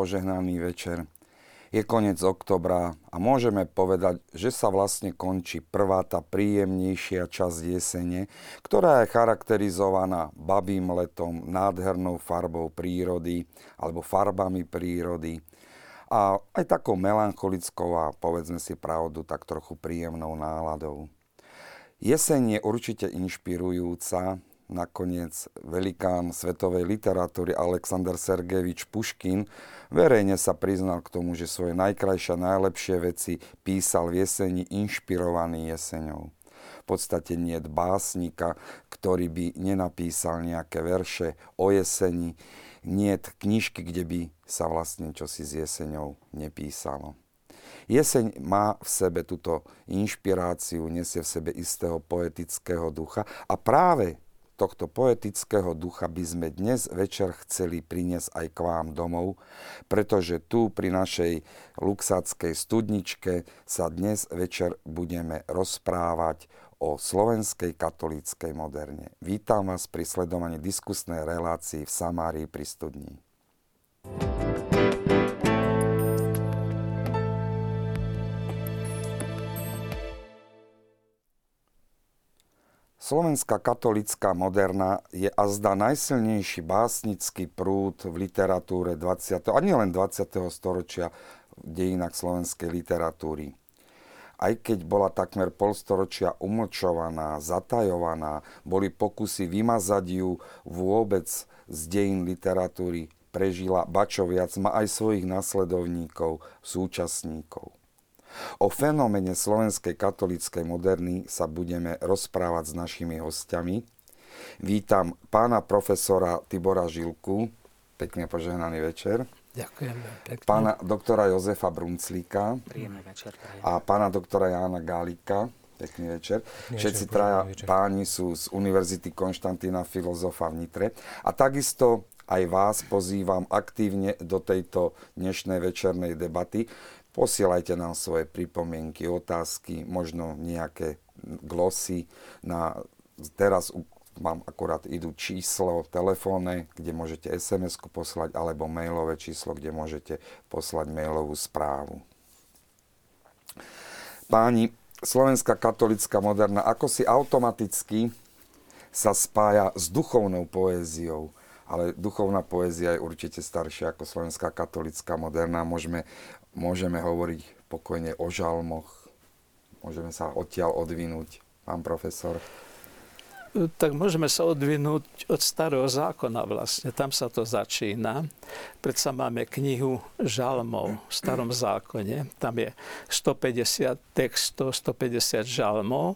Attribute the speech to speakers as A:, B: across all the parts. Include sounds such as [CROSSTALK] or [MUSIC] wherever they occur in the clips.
A: Požehnaný večer. Je koniec oktobra a môžeme povedať, že sa vlastne končí prvá tá príjemnejšia časť jesene, ktorá je charakterizovaná babým letom, nádhernou farbou prírody alebo farbami prírody a aj takou melancholickou a povedzme si pravdu, tak trochu príjemnou náladou. Jeseň je určite inšpirujúca, nakoniec velikán svetovej literatúry Alexander Sergejevič Puškin verejne sa priznal k tomu, že svoje najkrajšie a najlepšie veci písal v jeseni inšpirovaný jeseňou. V podstate nie básnika, ktorý by nenapísal nejaké verše o jeseni, nie knižky, kde by sa vlastne čosi s jeseňou nepísalo. Jeseň má v sebe túto inšpiráciu, nesie v sebe istého poetického ducha a práve tohto poetického ducha by sme dnes večer chceli priniesť aj k vám domov, pretože tu pri našej luxáckej studničke sa dnes večer budeme rozprávať o slovenskej katolíckej moderne. Vítam vás pri sledovaní diskusnej relácii v Samárii pri studni. Slovenská katolická moderna je azda najsilnejší básnický prúd v literatúre 20. a nielen 20. storočia v dejinách slovenskej literatúry. Aj keď bola takmer polstoročia umlčovaná, zatajovaná, boli pokusy vymazať ju vôbec z dejín literatúry, prežila, bačoviac má aj svojich nasledovníkov, súčasníkov. O fenomene slovenskej katolíckej moderny sa budeme rozprávať s našimi hostiami. Vítam pána profesora Tibora Žilku. Pekne požehnaný večer.
B: Ďakujem. Pekne.
A: Pána doktora Jozefa Brunclíka.
C: Príjemný večer.
A: A pána doktora Jána Gálika. Pekný večer. Pekný Všetci večer, traja večer. páni sú z Univerzity Konštantína Filozofa v Nitre. A takisto aj vás pozývam aktívne do tejto dnešnej večernej debaty. Posielajte nám svoje pripomienky, otázky, možno nejaké glosy. Na, teraz mám akurát idú číslo telefónne, kde môžete SMS-ku poslať, alebo mailové číslo, kde môžete poslať mailovú správu. Páni, Slovenská katolická moderna, ako si automaticky sa spája s duchovnou poéziou ale duchovná poézia je určite staršia ako slovenská katolická moderná. Môžeme môžeme hovoriť pokojne o žalmoch, môžeme sa odtiaľ odvinúť, pán profesor.
B: Tak môžeme sa odvinúť od starého zákona vlastne, tam sa to začína. Predsa máme knihu žalmov v starom zákone, tam je 150 textov, 150 žalmov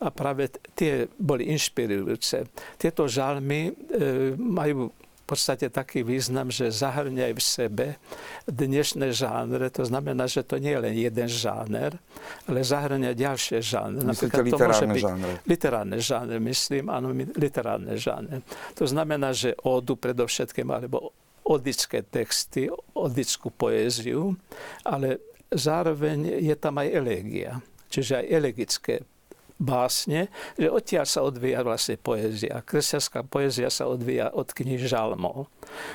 B: a práve tie boli inšpirujúce. Tieto žalmy e, majú podstate taký význam, že zahrňa aj v sebe dnešné žánre. To znamená, že to nie je len jeden žáner, ale zahrňa ďalšie žánre.
A: Napríklad to môže byť žánre?
B: Literárne žánre, myslím, áno, literárne žánre. To znamená, že ódu predovšetkým, alebo odické texty, odickú poéziu, ale zároveň je tam aj elégia, čiže aj elegické básne, že odtiaľ sa odvíja vlastne poézia. Kresťanská poézia sa odvíja od kníh žalmov.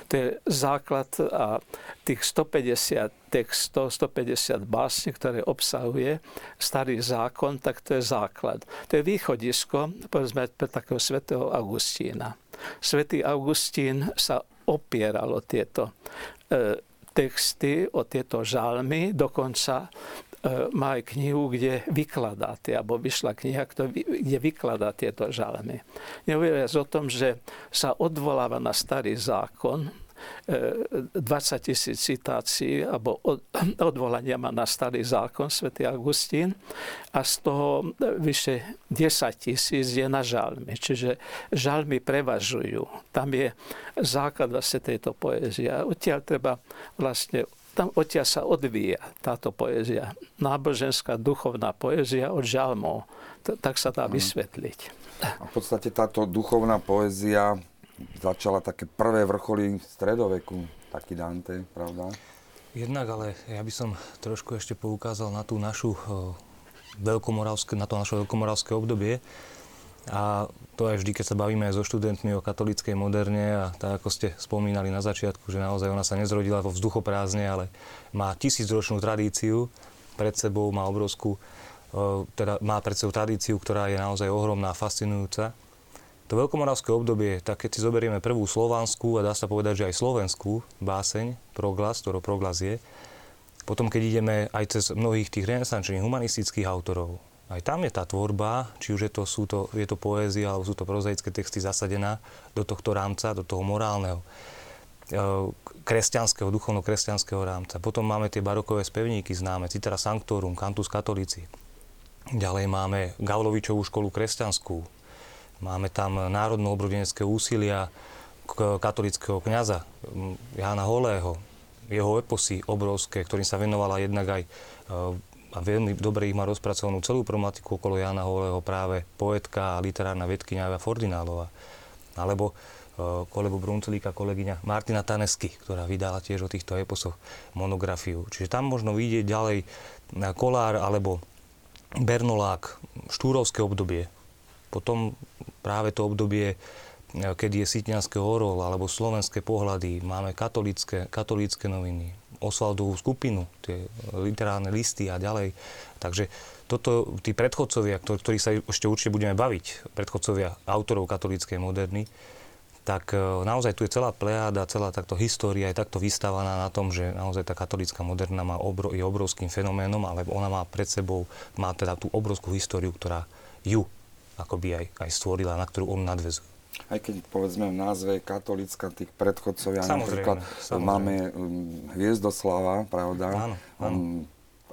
B: To je základ a tých 150 textov, 150 básne, ktoré obsahuje starý zákon, tak to je základ. To je východisko, povedzme, pre takého svätého Augustína. Svetý Augustín sa opieral o tieto e, texty, o tieto žalmy, dokonca má aj knihu, kde vykladá tie, alebo vyšla kniha, kde vykladá tieto žalmy. Nehovoriac o tom, že sa odvoláva na starý zákon, 20 e, tisíc citácií alebo [CLEARS THROAT] odvolania má na starý zákon svätý Augustín a z toho vyše 10 tisíc je na žalmy. Čiže žalmy prevažujú. Tam je základ vlastne tejto poézie. Odtiaľ treba vlastne tam odtiaľ sa odvíja táto poézia. Náboženská, duchovná poézia od žalmov. Tak sa dá vysvetliť.
A: A v podstate táto duchovná poézia začala také prvé vrcholy stredoveku, taký Dante, pravda?
C: Jednak, ale ja by som trošku ešte poukázal na tú našu veľkomoravské, na to naše veľkomoravské obdobie. A to aj vždy, keď sa bavíme aj so študentmi o katolíckej moderne a tak ako ste spomínali na začiatku, že naozaj ona sa nezrodila vo vzduchoprázdne, ale má tisícročnú tradíciu, pred sebou má obrovskú, e, teda má pred sebou tradíciu, ktorá je naozaj ohromná, fascinujúca. To veľkomoravské obdobie, tak keď si zoberieme prvú slovanskú a dá sa povedať, že aj slovenskú báseň, proglas, ktorou proglas je, potom keď ideme aj cez mnohých tých renesančných humanistických autorov, aj tam je tá tvorba, či už je to, sú to, je to poézia, alebo sú to prozaické texty zasadená do tohto rámca, do toho morálneho, e, kresťanského, duchovno-kresťanského rámca. Potom máme tie barokové spevníky známe, Citera Sanctorum, Cantus Catholici. Ďalej máme Gavlovičovú školu kresťanskú, Máme tam národno obrodenecké úsilia katolického kniaza Jána Holého, jeho eposy obrovské, ktorým sa venovala jednak aj a veľmi dobre ich má rozpracovanú celú problematiku okolo Jána Holého práve poetka a literárna vedkynia Eva Fordinálova. Alebo kolegu Bruncelíka, kolegyňa Martina Tanesky, ktorá vydala tiež o týchto eposoch monografiu. Čiže tam možno vidieť ďalej Kolár alebo Bernolák, Štúrovské obdobie, potom práve to obdobie, e, keď je Sitňanské orol alebo slovenské pohľady, máme katolické, katolícke noviny, Osvaldovú skupinu, tie literárne listy a ďalej. Takže toto, tí predchodcovia, ktorí sa ešte určite budeme baviť, predchodcovia autorov katolíckej moderny, tak e, naozaj tu je celá plejáda, celá takto história je takto vystávaná na tom, že naozaj tá katolícka moderna má obro, je obrovským fenoménom, ale ona má pred sebou, má teda tú obrovskú históriu, ktorá ju akoby aj, aj stvorila, na ktorú on nadvezuje.
A: Aj keď povedzme v názve katolická tých predchodcovia,
C: samozrejme,
A: napríklad samozrejme. máme um, Hviezdoslava, pravda?
C: Áno, áno.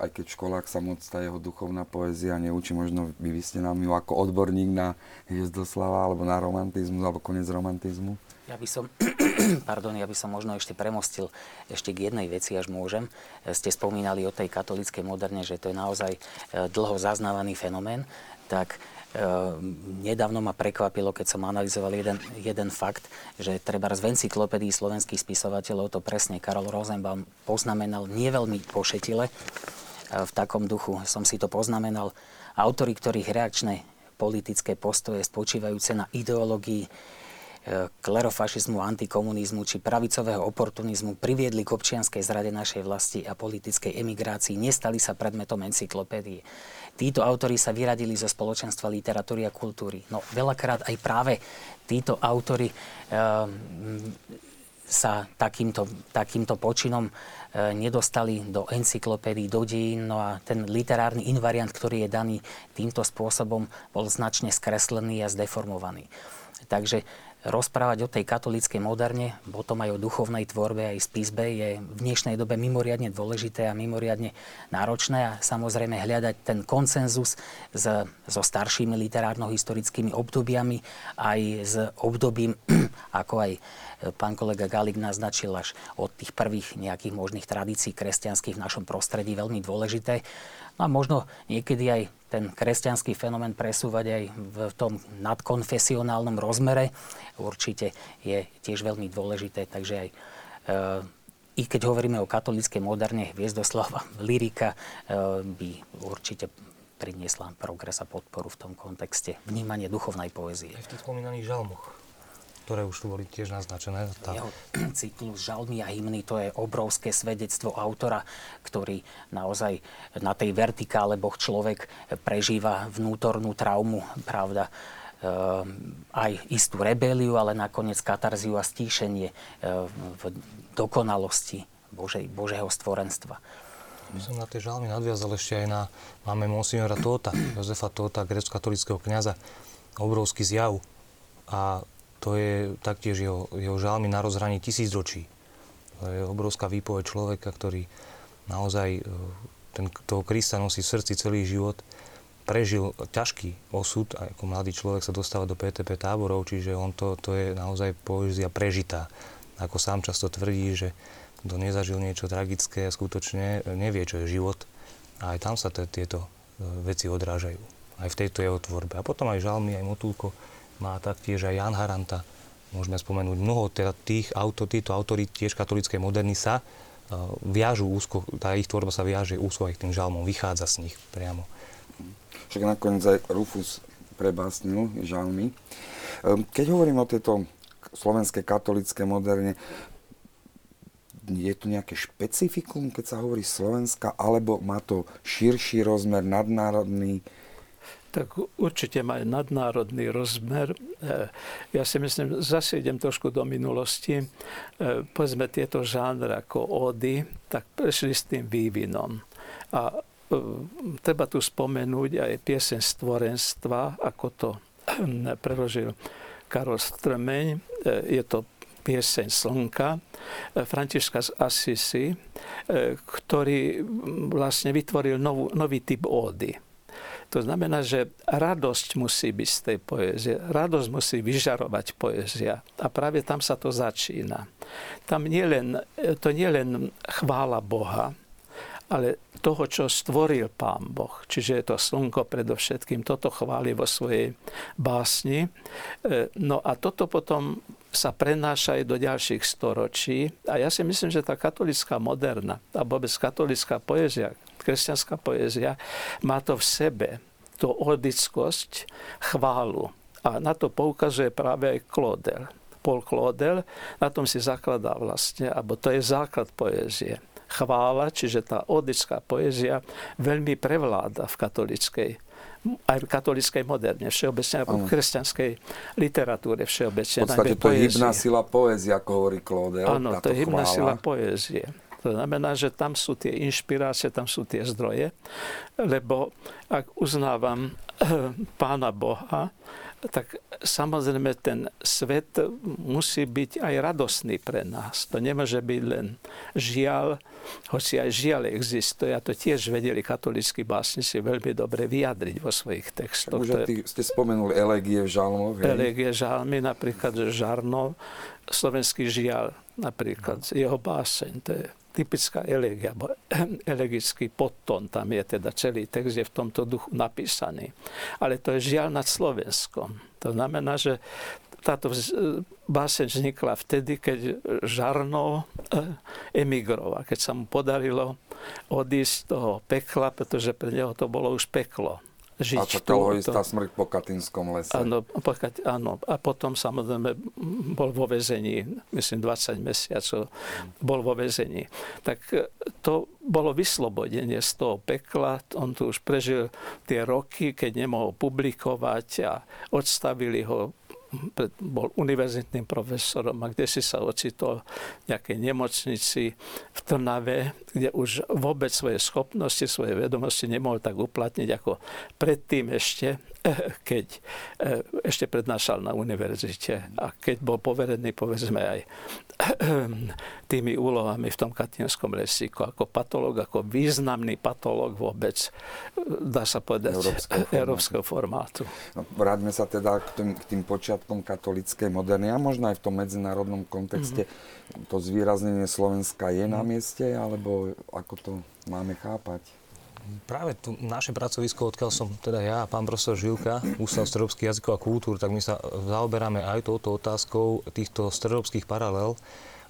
A: Aj keď v školách sa moc tá jeho duchovná poézia neučí, možno by vy ste nám ju ako odborník na Hviezdoslava, alebo na romantizmus, alebo konec romantizmu.
D: Ja by som, [CLEARS THROAT] pardon, ja by som možno ešte premostil ešte k jednej veci, až môžem. Ste spomínali o tej katolíckej moderne, že to je naozaj eh, dlho zaznávaný fenomén. Tak nedávno ma prekvapilo, keď som analyzoval jeden, jeden fakt, že treba z encyklopédii slovenských spisovateľov to presne Karol Rosenbaum poznamenal nie veľmi pošetile. V takom duchu som si to poznamenal. Autori, ktorých reakčné politické postoje spočívajúce na ideológii klerofašizmu, antikomunizmu či pravicového oportunizmu priviedli k občianskej zrade našej vlasti a politickej emigrácii, nestali sa predmetom encyklopédie. Títo autori sa vyradili zo spoločenstva literatúry a kultúry. No veľakrát aj práve títo autori e, sa takýmto, takýmto počinom e, nedostali do encyklopédií, do dejín, no a ten literárny invariant, ktorý je daný týmto spôsobom, bol značne skreslený a zdeformovaný. Takže rozprávať o tej katolíckej moderne, potom aj o duchovnej tvorbe aj spisbe je v dnešnej dobe mimoriadne dôležité a mimoriadne náročné a samozrejme hľadať ten konsenzus s, so staršími literárno-historickými obdobiami aj s obdobím, [CLEARS THROAT] ako aj pán kolega Galik naznačil až od tých prvých nejakých možných tradícií kresťanských v našom prostredí veľmi dôležité. No a možno niekedy aj ten kresťanský fenomén presúvať aj v tom nadkonfesionálnom rozmere určite je tiež veľmi dôležité. Takže aj e, i keď hovoríme o katolíckej moderne, Hviezdoslava, lyrika e, by určite priniesla progres a podporu v tom kontexte vnímanie duchovnej poézie.
C: Aj v tých spomínaných žalmoch ktoré už tu boli tiež naznačené.
D: Tá... Jeho [CLEARS THROAT] cyklus Žalmy a hymny, to je obrovské svedectvo autora, ktorý naozaj na tej vertikále Boh človek prežíva vnútornú traumu, pravda, ehm, aj istú rebeliu, ale nakoniec katarziu a stíšenie ehm, v dokonalosti Božej, Božého stvorenstva.
C: My som na tej žalmy nadviazal ešte aj na, máme monsignora Tóta, Jozefa Tóta, grecko-katolického kniaza, obrovský zjav. A to je taktiež jeho, jeho žalmy na rozhraní tisícročí. To je obrovská výpoveď človeka, ktorý naozaj e, ten, toho Krista nosí v srdci celý život, prežil ťažký osud a ako mladý človek sa dostáva do PTP táborov, čiže on to, to je naozaj poezia prežitá. Ako sám často tvrdí, že kto nezažil niečo tragické a skutočne nevie, čo je život. A aj tam sa tieto e, veci odrážajú. Aj v tejto jeho tvorbe. A potom aj žalmy, aj motúlko má taktiež aj Jan Haranta. Môžeme spomenúť mnoho teda tých autor, títo autory tiež katolíckej moderny sa uh, viažu úzko, tá ich tvorba sa viaže úzko aj k tým žalmom, vychádza z nich priamo.
A: Však nakoniec aj Rufus prebásnil žalmy. Ehm, keď hovorím o tejto slovenskej katolíckej moderne, je tu nejaké špecifikum, keď sa hovorí Slovenska, alebo má to širší rozmer, nadnárodný?
B: Tak určite má nadnárodný rozmer. E, ja si myslím, zase idem trošku do minulosti. E, povedzme tieto žánre ako ódy, tak prešli s tým vývinom. A e, treba tu spomenúť aj piesen stvorenstva, ako to preložil Karol Strmeň. Je to pieseň Slnka Františka z Assisi, ktorý vlastne vytvoril novú, nový typ ódy. To znamená, že radosť musí byť z tej poézie. Radosť musí vyžarovať poézia. A práve tam sa to začína. Tam nie len, to nie len chvála Boha, ale toho, čo stvoril Pán Boh. Čiže je to slnko predovšetkým. Toto chváli vo svojej básni. E, no a toto potom sa prenáša aj do ďalších storočí. A ja si myslím, že tá katolická moderna, a vôbec katolická poézia, kresťanská poézia, má to v sebe, tú odickosť, chválu. A na to poukazuje práve aj Claudel. Paul Claudel, na tom si zakladá vlastne, alebo to je základ poézie. Chvála, čiže tá odická poézia veľmi prevláda v katolickej aj v katolíckej moderne, všeobecne, ako v kresťanskej literatúre všeobecne.
A: V podstate to je hybná sila poézie, ako hovorí Claude.
B: Áno, to je hybná sila poézie. To znamená, že tam sú tie inšpirácie, tam sú tie zdroje, lebo ak uznávam [CLEARS THROAT] Pána Boha, tak samozrejme ten svet musí byť aj radosný pre nás. To nemôže byť len žiaľ, hoci aj žiaľ existuje, a to tiež vedeli katolíckí básnici veľmi dobre vyjadriť vo svojich textoch.
A: Už ty ste spomenuli elegie v žalmoch.
B: Elegie žalmy, napríklad Žarno, slovenský žiaľ, napríklad jeho báseň, to je typická elegia, [CLEARS THROAT] elegický podtón tam je, teda celý text je v tomto duchu napísaný. Ale to je žiaľ nad Slovenskom. To znamená, že táto báseň vznikla vtedy, keď Žarno eh, emigroval, keď sa mu podarilo odísť z toho pekla, pretože pre neho to bolo už peklo žiť. A
A: čakalo ho istá smrť po Katinskom lese.
B: Áno, po, áno, a potom samozrejme bol vo vezení, myslím 20 mesiacov bol vo vezení. Tak e, to bolo vyslobodenie z toho pekla. On tu už prežil tie roky, keď nemohol publikovať a odstavili ho bol univerzitným profesorom a kde si sa ocitol v nejakej nemocnici v Trnave, kde už vôbec svoje schopnosti, svoje vedomosti nemohol tak uplatniť ako predtým ešte, [LAUGHS] keď eh, ešte prednášal na univerzite a keď bol poverený, povedzme, aj [CLEARS THROAT] tými úlohami v tom Katinskom lesíku ako patológ, ako významný patológ vôbec, dá sa povedať, európskeho formátu. Európskeho formátu.
A: No, vráťme sa teda k tým, k tým počiatkom katolíckej moderny a možno aj v tom medzinárodnom kontexte. Mm-hmm. To zvýraznenie Slovenska je mm-hmm. na mieste, alebo ako to máme chápať?
C: Práve tu naše pracovisko, odkiaľ som teda ja a pán profesor Žilka, Ústav stredoeurópskych jazykov a kultúr, tak my sa zaoberáme aj touto otázkou týchto stredoeurópskych paralel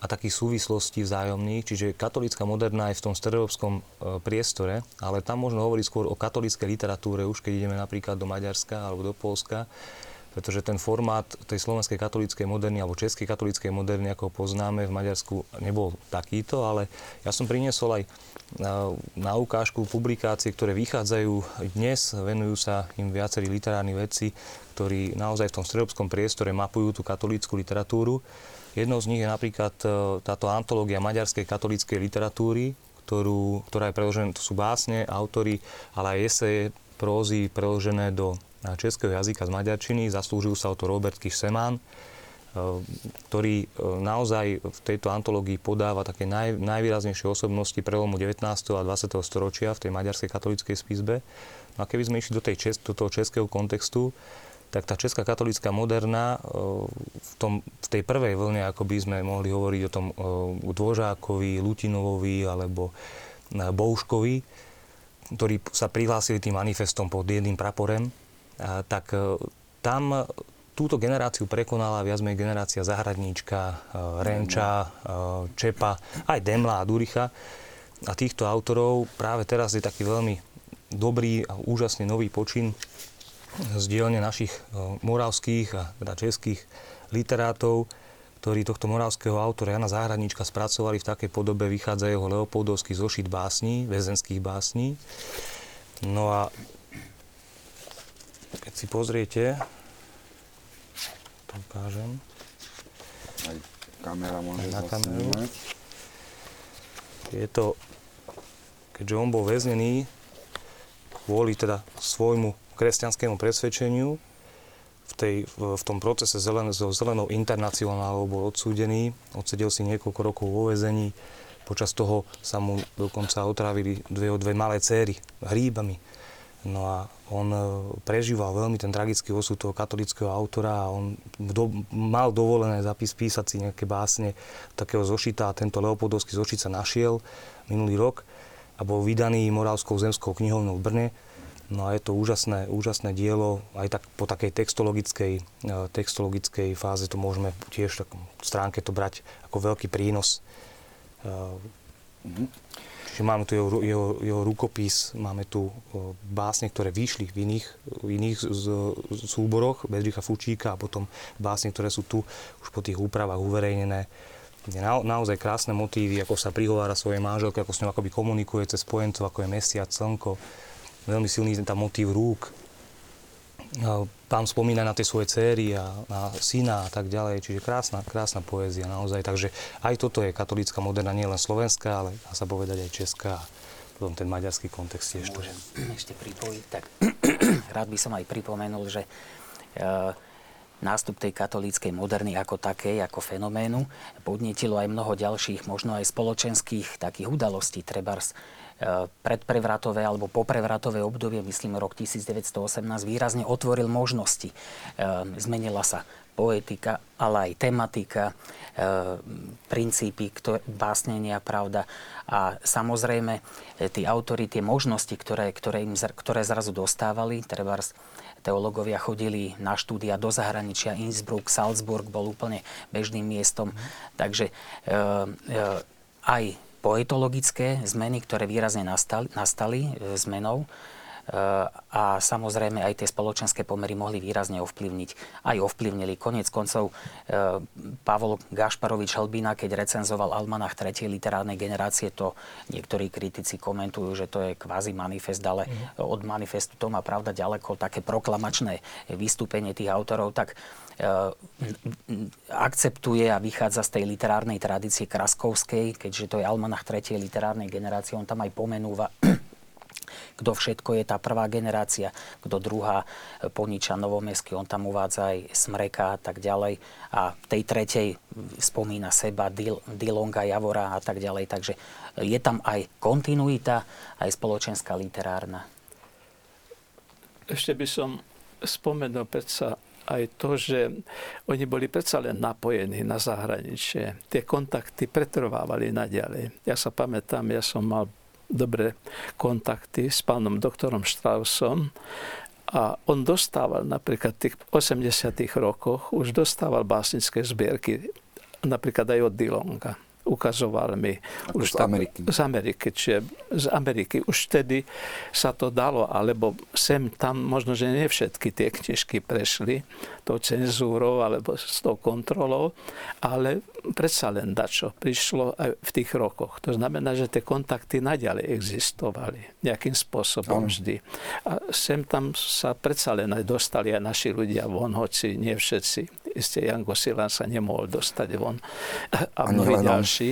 C: a takých súvislostí vzájomných, čiže katolická moderná aj v tom stredoeurópskom e, priestore, ale tam možno hovoriť skôr o katolíckej literatúre, už keď ideme napríklad do Maďarska alebo do Polska, pretože ten formát tej slovenskej katolíckej moderny alebo českej katolíckej moderny, ako ho poznáme v Maďarsku, nebol takýto, ale ja som priniesol aj na, ukážku publikácie, ktoré vychádzajú dnes, venujú sa im viacerí literárni vedci, ktorí naozaj v tom stredobskom priestore mapujú tú katolícku literatúru. Jednou z nich je napríklad e, táto antológia maďarskej katolíckej literatúry, ktorú, ktorá je preložená, to sú básne, autory, ale aj eseje, prózy preložené do českého jazyka z maďarčiny. Zaslúžil sa o to Robert Kišsemán, ktorý eh, naozaj v tejto antológii podáva také naj, najvýraznejšie osobnosti prelomu 19. a 20. storočia v tej maďarskej katolíckej spisbe. No a keby sme išli do, tej čes, do toho českého kontextu, tak tá česká katolická moderná eh, v, tom, v tej prvej vlne, ako by sme mohli hovoriť o tom Dvožákovi, Lutinovovi alebo Bouškovi, ktorí sa prihlásili tým manifestom pod jedným praporem, tak tam túto generáciu prekonala viac menej generácia Zahradníčka, e, Renča, e, Čepa, aj Demla a Duricha. A týchto autorov práve teraz je taký veľmi dobrý a úžasný nový počin z dielne našich moravských a teda českých literátov, ktorí tohto moravského autora Jana Záhradníčka spracovali v takej podobe, vychádza jeho Leopoldovský zošit básní, väzenských básní. No a keď si pozriete, to ukážem.
A: Aj kamera môže
C: na
A: kameru.
C: Je to, keďže on bol väznený kvôli teda svojmu kresťanskému presvedčeniu, v, tej, v, tom procese zelen, so zelenou internacionálou bol odsúdený, odsedel si niekoľko rokov vo väzení, počas toho sa mu dokonca otravili dve, dve malé céry hríbami. No a on e, prežíval veľmi ten tragický osud toho katolického autora a on do, mal dovolené zapis, písať si nejaké básne takého zošita a tento Leopoldovský zošit sa našiel minulý rok a bol vydaný Moravskou zemskou knihovnou v Brne No a je to úžasné, úžasné dielo, aj tak po takej textologickej, e, textologickej fáze to môžeme tiež v stránke to brať ako veľký prínos. Mm-hmm. Čiže máme tu jeho, jeho, jeho rukopis, máme tu básne, ktoré vyšli v iných, v iných z, z súboroch Bedřicha Fučíka a potom básne, ktoré sú tu už po tých úpravách uverejnené. Na, naozaj krásne motívy, ako sa prihovára svojej manželke, ako s ňou akoby komunikuje cez spojencov, ako je mesiac, slnko veľmi silný ten motív rúk. Pán spomína na tie svoje céry a na syna a tak ďalej, čiže krásna, krásna poézia naozaj. Takže aj toto je katolická moderna, nie len slovenská, ale dá sa povedať aj česká potom ten maďarský kontext tiež.
D: Môžem ešte pripojiť, tak rád by som aj pripomenul, že nástup tej katolíckej moderny ako takej, ako fenoménu, podnietilo aj mnoho ďalších, možno aj spoločenských takých udalostí. Trebárs E, predprevratové alebo poprevratové obdobie, myslím rok 1918, výrazne otvoril možnosti. E, zmenila sa poetika, ale aj tematika, e, princípy ktoré, básnenia, pravda. A samozrejme, tí autory, tie možnosti, ktoré, ktoré, im, ktoré zrazu dostávali, treba teológovia chodili na štúdia do zahraničia, Innsbruck, Salzburg bol úplne bežným miestom. Takže e, e, aj poetologické zmeny, ktoré výrazne nastali, nastali e, zmenou e, a samozrejme aj tie spoločenské pomery mohli výrazne ovplyvniť. Aj ovplyvnili. Konec koncov e, Pavol Gašparovič Helbina, keď recenzoval Almanach 3. literárnej generácie, to niektorí kritici komentujú, že to je kvázi manifest, ale mm. od manifestu to má pravda ďaleko také proklamačné vystúpenie tých autorov, tak akceptuje a vychádza z tej literárnej tradície Kraskovskej, keďže to je almanach tretej literárnej generácie, on tam aj pomenúva [CLEARS THROAT] kto všetko je tá prvá generácia, kto druhá Poniča Novomestský, on tam uvádza aj Smreka a tak ďalej. A v tej tretej spomína seba Dil, Dilonga, Javora a tak ďalej. Takže je tam aj kontinuita, aj spoločenská literárna.
B: Ešte by som spomenul predsa aj to, že oni boli predsa len napojení na zahraničie. Tie kontakty pretrvávali naďalej. Ja sa pamätám, ja som mal dobré kontakty s pánom doktorom Straussom a on dostával napríklad v tých 80 rokoch, už dostával básnické zbierky, napríklad aj od Dilonga ukazoval mi.
A: Ako už z Ameriky.
B: Z Ameriky, čiže z Ameriky. Už vtedy sa to dalo, alebo sem tam, možno, že nie všetky tie knižky prešli tou cenzúrou alebo s tou kontrolou, ale predsa len dačo prišlo aj v tých rokoch. To znamená, že tie kontakty naďalej existovali nejakým spôsobom vždy. A sem tam sa predsa len aj dostali aj naši ľudia von, hoci nie všetci. Isté Janko Silan sa nemohol dostať von a mnohí ďalší,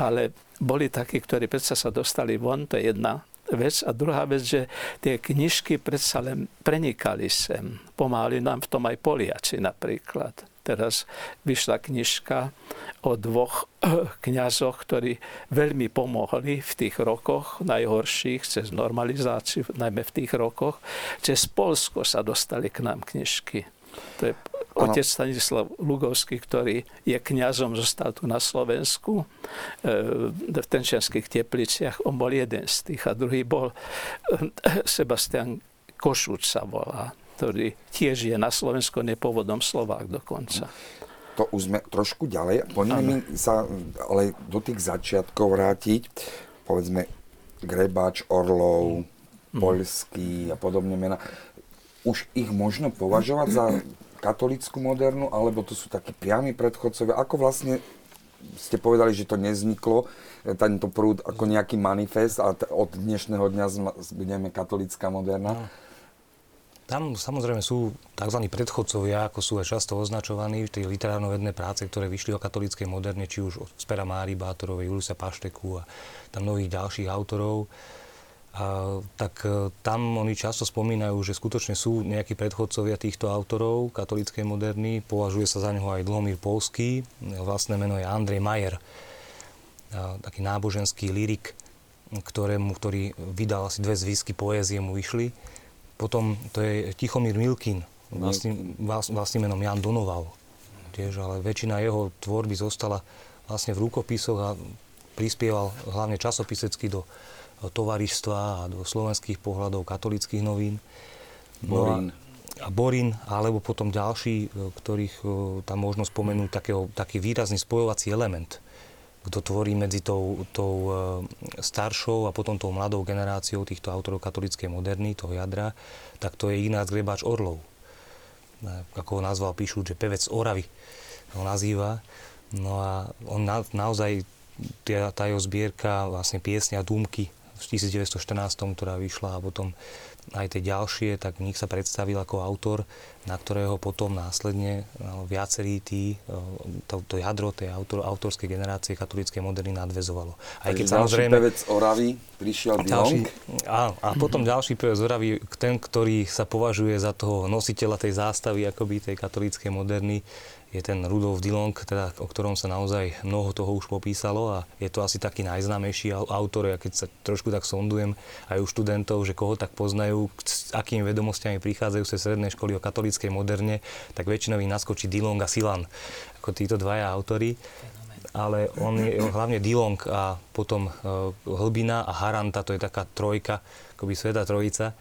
B: ale boli takí, ktorí predsa sa dostali von, to je jedna vec. A druhá vec, že tie knižky predsa len prenikali sem. Pomáhali nám v tom aj Poliaci napríklad. Teraz vyšla knižka o dvoch [CLEARS THROAT] kňazoch, ktorí veľmi pomohli v tých rokoch najhorších, cez normalizáciu, najmä v tých rokoch. Cez Polsko sa dostali k nám knižky. To je otec Stanislav Lugovský, ktorý je kňazom, zostal tu na Slovensku, e, v Tenčianských tepliciach. On bol jeden z tých a druhý bol e, Sebastian Košuč sa volá, ktorý tiež je na Slovensku nepovodom Slovák dokonca.
A: To už sme trošku ďalej. Poďme mi sa ale do tých začiatkov vrátiť. Povedzme Grebáč, Orlov, mm. Poľský a podobne mena už ich možno považovať za katolickú modernu, alebo to sú takí priami predchodcovia? Ako vlastne ste povedali, že to nezniklo, e, tento prúd ako nejaký manifest a od dnešného dňa budeme katolická moderna? No.
C: Tam samozrejme sú tzv. predchodcovia, ako sú aj často označovaní, tie literárno-vedné práce, ktoré vyšli o katolíckej moderne, či už od Spera Mári Bátorovej, Juliusa Pašteku a tam nových ďalších autorov. Tak e, tam oni často spomínajú, že skutočne sú nejakí predchodcovia týchto autorov katolíckej moderny. Považuje sa za neho aj Dlomír Polský, vlastné meno je Andrej Majer, taký náboženský lirik, ktorému, ktorý vydal asi dve zvisky poézie mu vyšli potom to je Tichomír Milkin, vlastným, vlastným menom Jan Donoval. Tiež, ale väčšina jeho tvorby zostala vlastne v rukopisoch a prispieval hlavne časopisecky do tovaristva a do slovenských pohľadov katolických novín.
A: No Borín.
C: A, a Borín, alebo potom ďalší, ktorých tam možno spomenúť takého, taký výrazný spojovací element kto tvorí medzi tou, tou e, staršou a potom tou mladou generáciou týchto autorov katolíckej moderny, toho jadra, tak to je Ignác Grebáč Orlov. E, ako ho nazval, píšu, že pevec Oravy ho nazýva. No a on na, naozaj, tá, tá jeho zbierka, vlastne piesňa Dúmky v 1914, ktorá vyšla a potom aj tie ďalšie, tak v nich sa predstavil ako autor, na ktorého potom následne no, viacerí tí, to, to jadro tej autor, autorskej generácie katolíckej moderny nadvezovalo.
A: Aj keď samozrejme... pevec Oravy prišiel ďalší,
C: a, a potom ďalší pevec Oravy, ten, ktorý sa považuje za toho nositeľa tej zástavy akoby tej katolíckej moderny, je ten Rudolf Dillong, teda, o ktorom sa naozaj mnoho toho už popísalo a je to asi taký najznámejší autor. Ja keď sa trošku tak sondujem aj u študentov, že koho tak poznajú, s akými vedomostiami prichádzajú z srednej školy o katolíckej moderne, tak väčšinou ich naskočí Dillong a Silan, ako títo dvaja autory ale on je hlavne Dillong a potom uh, Hlbina a Haranta, to je taká trojka, akoby sveta trojica,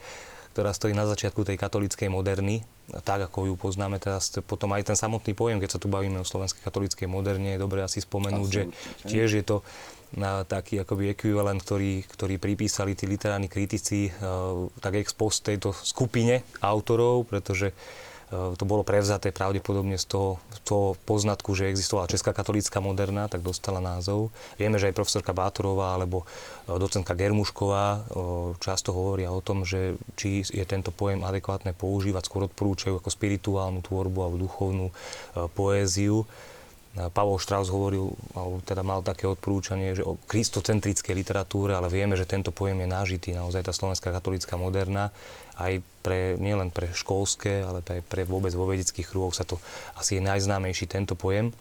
C: ktorá stojí na začiatku tej katolíckej moderny, tak ako ju poznáme teraz. Potom aj ten samotný pojem, keď sa tu bavíme o slovenskej katolíckej moderne, je dobre asi spomenúť, že tiež je to na taký akoby ekvivalent, ktorý, ktorý pripísali tí literárni kritici uh, tak ex post tejto skupine autorov, pretože E, to bolo prevzaté pravdepodobne z toho, z toho poznatku, že existovala Česká katolícka moderná, tak dostala názov. Vieme, že aj profesorka Bátorová alebo e, docentka Germušková e, často hovoria o tom, že či je tento pojem adekvátne používať, skôr odporúčajú ako spirituálnu tvorbu alebo duchovnú poéziu. Pavol Strauss hovoril, alebo teda mal také odporúčanie, že o kristocentrickej literatúre, ale vieme, že tento pojem je nážitý. Naozaj tá slovenská katolická moderná aj pre, nielen pre školské, ale aj pre vôbec vo vedeckých kruhoch sa to asi je najznámejší tento pojem.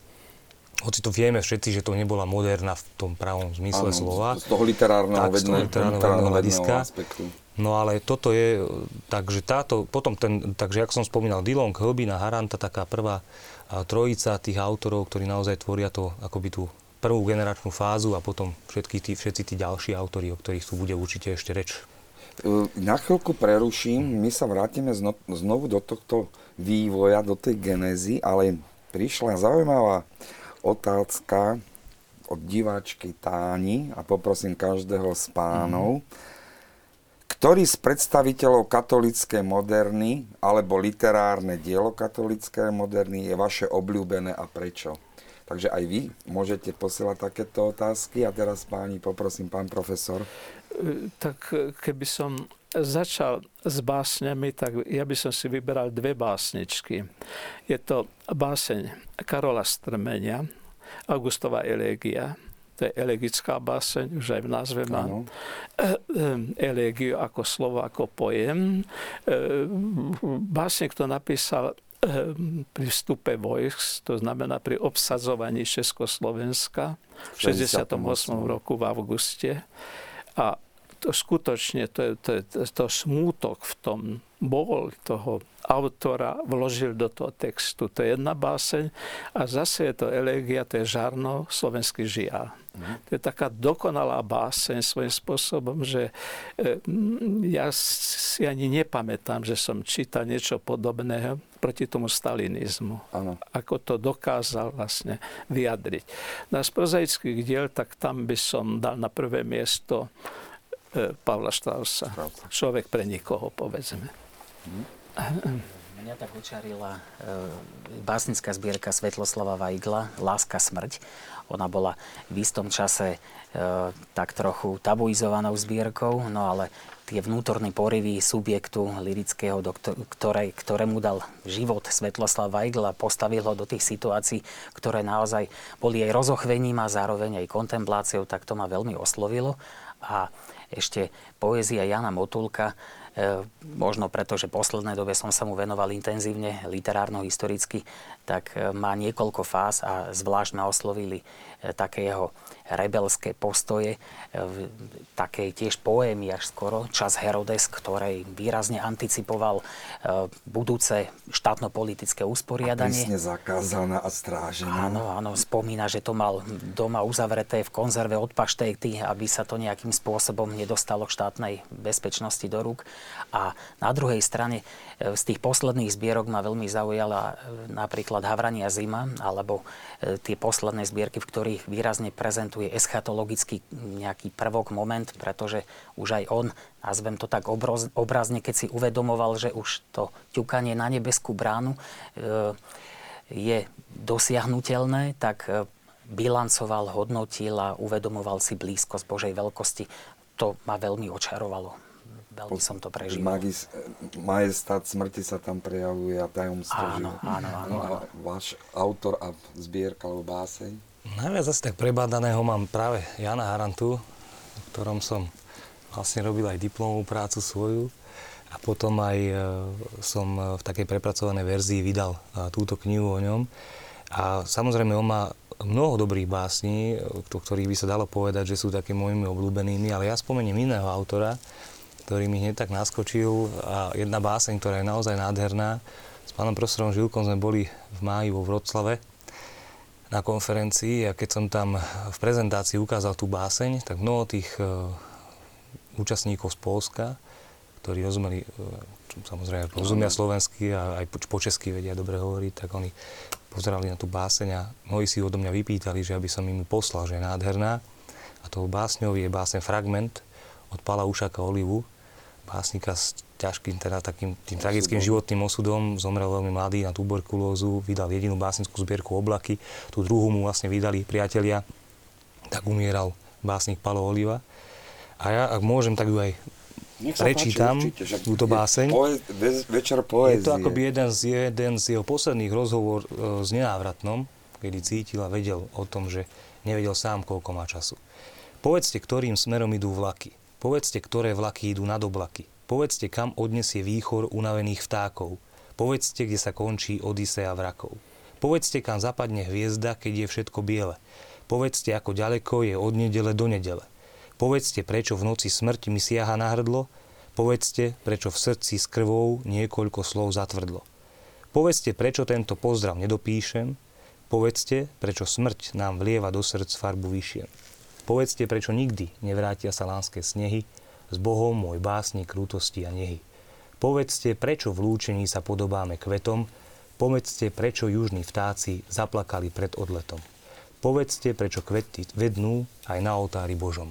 C: Hoci to vieme všetci, že to nebola moderná v tom pravom zmysle ano, slova.
A: Z toho literárneho, tak, vedne, literárneho hľadiska.
C: No ale toto je, takže táto, potom ten, takže ako som spomínal, Dillon, Hlbina, Haranta, taká prvá trojica tých autorov, ktorí naozaj tvoria to, akoby tú prvú generačnú fázu a potom všetky tí, všetci tí ďalší autory, o ktorých tu bude určite ešte reč
A: na chvíľku preruším, my sa vrátime znovu do tohto vývoja, do tej genézy, ale prišla zaujímavá otázka od diváčky Táni a poprosím každého z pánov, mm-hmm. ktorý z predstaviteľov katolíckej moderny alebo literárne dielo katolíckej moderny je vaše obľúbené a prečo? Takže aj vy môžete posielať takéto otázky. A teraz páni, poprosím, pán profesor.
B: Tak keby som začal s básňami, tak ja by som si vyberal dve básničky. Je to báseň Karola Strmenia, Augustová elegia. To je elegická báseň, už aj v názve má ano. elegiu ako slovo, ako pojem. Básnik to napísal pri vstupe vojsk, to znamená pri obsadzovaní Československa v 68. roku v auguste. A to skutočne, to, to, je, to smútok v tom bol toho autora vložil do toho textu. To je jedna báseň. A zase je to elegia, to je žarno, slovenský žia. Mm. To je taká dokonalá báseň svojím spôsobom, že e, ja si ani nepamätám, že som čítal niečo podobného proti tomu stalinizmu. Ano. Ako to dokázal vlastne vyjadriť. Na z prozaických diel, tak tam by som dal na prvé miesto e, Pavla Štrausa. Človek pre nikoho, povedzme.
D: Mňa tak očarila e, básnická zbierka Svetloslava Vajgla Láska smrť. Ona bola v istom čase e, tak trochu tabuizovanou zbierkou, no ale tie vnútorné porivy subjektu lirického, do ktorej, ktorému dal život Svetloslav Weigl a postavil ho do tých situácií, ktoré naozaj boli aj rozochvením a zároveň aj kontempláciou, tak to ma veľmi oslovilo. A ešte poézia Jana Motulka, E, možno preto, že poslednej dobe som sa mu venoval intenzívne literárno-historicky, tak e, má niekoľko fáz a zvlášť ma oslovili e, také jeho rebelské postoje, takej tiež poémy až skoro, čas Herodes, ktorej výrazne anticipoval budúce štátno-politické usporiadanie.
A: Prísne zakázaná a strážená.
D: Áno, áno, spomína, že to mal doma uzavreté v konzerve od paštéty, aby sa to nejakým spôsobom nedostalo k štátnej bezpečnosti do rúk. A na druhej strane e, z tých posledných zbierok ma veľmi zaujala e, napríklad Havrania zima, alebo e, tie posledné zbierky, v ktorých výrazne prezentuje eschatologický nejaký prvok, moment, pretože už aj on, nazvem to tak obrazne, keď si uvedomoval, že už to ťukanie na nebeskú bránu je dosiahnutelné, tak bilancoval, hodnotil a uvedomoval si blízkosť Božej veľkosti. To ma veľmi očarovalo veľmi som to prežil.
A: Magis, majestát smrti sa tam prejavuje a tajomstvo
D: áno, áno, áno, no
A: a váš autor a zbierka alebo báseň?
C: Najviac asi tak prebádaného mám práve Jana Harantu, v ktorom som vlastne robil aj diplomovú prácu svoju a potom aj e, som v takej prepracovanej verzii vydal e, túto knihu o ňom. A samozrejme on má mnoho dobrých básní, o ktorých by sa dalo povedať, že sú také mojimi obľúbenými, ale ja spomeniem iného autora, ktorý mi hneď tak naskočil a jedna báseň, ktorá je naozaj nádherná. S pánom profesorom Žilkom sme boli v máji vo Vroclave na konferencii a keď som tam v prezentácii ukázal tú báseň, tak mnoho tých uh, účastníkov z Polska, ktorí rozumeli, uh, samozrejme rozumia slovensky a aj po, česky vedia dobre hovoriť, tak oni pozerali na tú báseň a mnohí si odo mňa vypýtali, že aby som im poslal, že je nádherná. A tou básňou je báseň Fragment od Pala Ušaka Olivu, básnika s ťažkým, teda takým tým tragickým životným osudom. Zomrel veľmi mladý na tuberkulózu, vydal jedinú básnickú zbierku Oblaky, tú druhú mu vlastne vydali priatelia, tak umieral básnik Palo Oliva. A ja, ak môžem, tak ju aj prečítam, páči, túto báseň.
A: Poe- večer poézie.
C: Je to akoby jeden z, jeden z jeho posledných rozhovor e, s nenávratnom, kedy cítil a vedel o tom, že nevedel sám, koľko má času. Povedzte, ktorým smerom idú vlaky. Povedzte, ktoré vlaky idú nad oblaky. Povedzte, kam odnesie výchor unavených vtákov. Povedzte, kde sa končí Odisea vrakov. Povedzte, kam zapadne hviezda, keď je všetko biele. Povedzte, ako ďaleko je od nedele do nedele. Povedzte, prečo v noci smrť mi siaha na hrdlo. Povedzte, prečo v srdci s krvou niekoľko slov zatvrdlo. Povedzte, prečo tento pozdrav nedopíšem. Povedzte, prečo smrť nám vlieva do srdc farbu vyšiem. Povedzte, prečo nikdy nevrátia sa lánske snehy, s Bohom môj básnik krútosti a nehy. Povedzte, prečo v lúčení sa podobáme kvetom, povedzte, prečo južní vtáci zaplakali pred odletom. Povedzte, prečo kvety vednú aj na oltári Božom.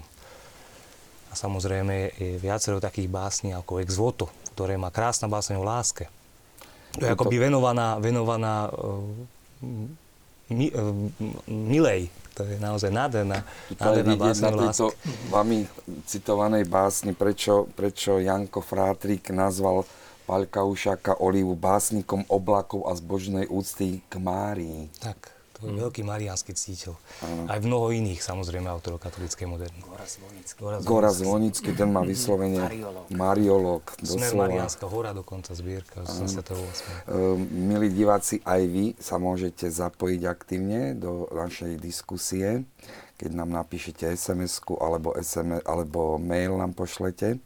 C: A samozrejme je viacero takých básní ako Ex voto, ktoré má krásna básne o láske. To je akoby venovaná, venovaná uh, mi, uh, milej, to je naozaj nádherná, nádherná básna na tejto
A: vami citovanej básni, prečo, prečo Janko Frátrik nazval Paľka Ušáka Olivu básnikom oblakov a zbožnej úcty k Márii.
C: Tak je veľký mariánsky cítil. Ano. Aj mnoho iných, samozrejme, autorov katolíckej moderny.
D: Gora Zvonický.
A: Gora Zvonický, ten má vyslovene Mariolog.
C: Smer Mariánska hora dokonca zbierka z 28.
A: Uh, milí diváci, aj vy sa môžete zapojiť aktívne do našej diskusie, keď nám napíšete SMS-ku alebo, SMS, alebo mail nám pošlete.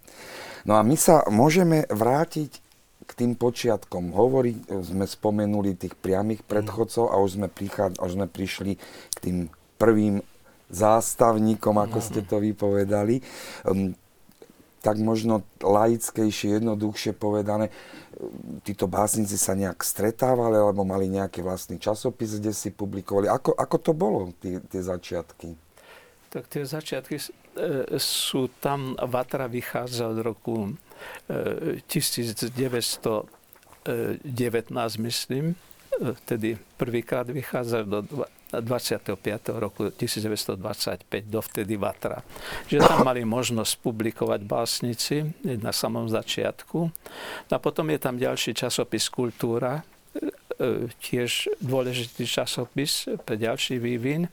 A: No a my sa môžeme vrátiť k tým počiatkom hovorí, sme spomenuli tých priamých mhm. predchodcov a už sme, prichád, už sme prišli k tým prvým zástavníkom, ako ste to vypovedali. Um, tak možno laickejšie, jednoduchšie povedané, títo básnici sa nejak stretávali alebo mali nejaký vlastný časopis, kde si publikovali. Ako, ako to bolo, tie, tie začiatky?
B: Tak tie začiatky e, sú tam, Vatra vychádza od roku 1900 19, myslím, tedy prvýkrát vychádza do 25. roku 1925, dovtedy Vatra. Že tam mali možnosť publikovať básnici na samom začiatku. A potom je tam ďalší časopis Kultúra, E, tiež dôležitý časopis pre ďalší vývin.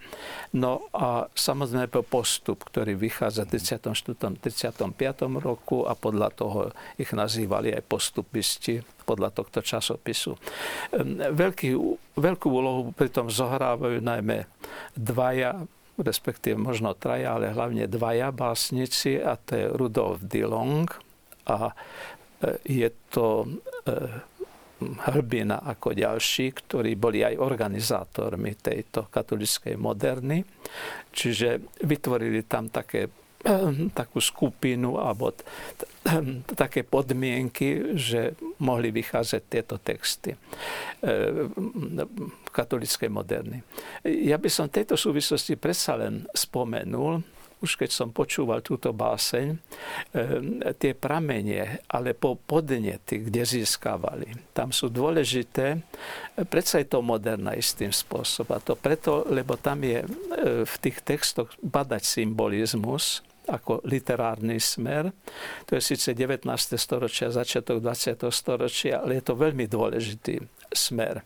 B: No a samozrejme postup, ktorý vychádza v 34. 35. roku a podľa toho ich nazývali aj postupisti podľa tohto časopisu. Veľký, veľkú úlohu pritom zohrávajú najmä dvaja respektíve možno traja, ale hlavne dvaja básnici a to je Rudolf Dillong a e, je to e, Hrbina ako ďalší, ktorí boli aj organizátormi tejto katolickej moderny. Čiže vytvorili tam také takú skupinu alebo také podmienky, že mohli vychádzať tieto texty katolickej moderny. Ja by som v tejto súvislosti predsa len spomenul, už keď som počúval túto báseň, e, tie pramenie alebo podnety, kde získavali, tam sú dôležité. Predsa je to moderná istým spôsobom. A to preto, lebo tam je e, v tých textoch badať symbolizmus, ako literárny smer. To je síce 19. storočia, začiatok 20. storočia, ale je to veľmi dôležitý smer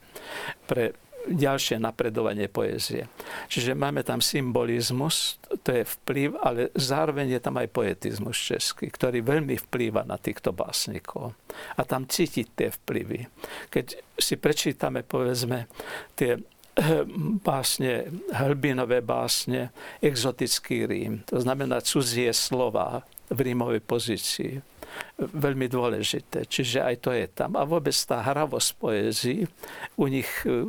B: pre ďalšie napredovanie poézie. Čiže máme tam symbolizmus, to je vplyv, ale zároveň je tam aj poetizmus český, ktorý veľmi vplýva na týchto básnikov. A tam cítiť tie vplyvy. Keď si prečítame, povedzme, tie básne, hlbinové básne, exotický Rím, to znamená cudzie slova v rímovej pozícii veľmi dôležité. Čiže aj to je tam. A vôbec tá hravosť poézii, u nich e,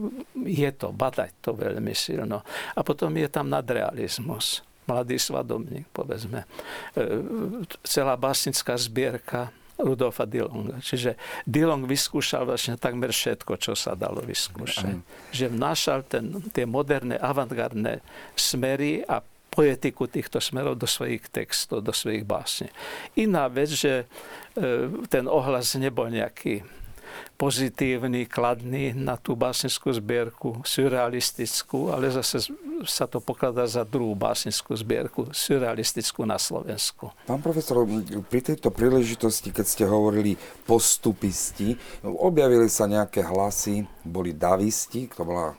B: je to, badať to veľmi silno. A potom je tam nadrealizmus. Mladý svadobník, povedzme. E, celá básnická zbierka Rudolfa Dillonga. Čiže Dillong vyskúšal vlastne takmer všetko, čo sa dalo vyskúšať. Že vnášal ten, tie moderné, avantgardné smery a poetiku týchto smerov do svojich textov, do svojich básne. Iná vec, že e, ten ohlas nebol nejaký pozitívny, kladný na tú básnickú zbierku, surrealistickú, ale zase sa to pokladá za druhú básnickú zbierku, surrealistickú na Slovensku.
A: Pán profesor, pri tejto príležitosti, keď ste hovorili postupisti, objavili sa nejaké hlasy, boli davisti, to bola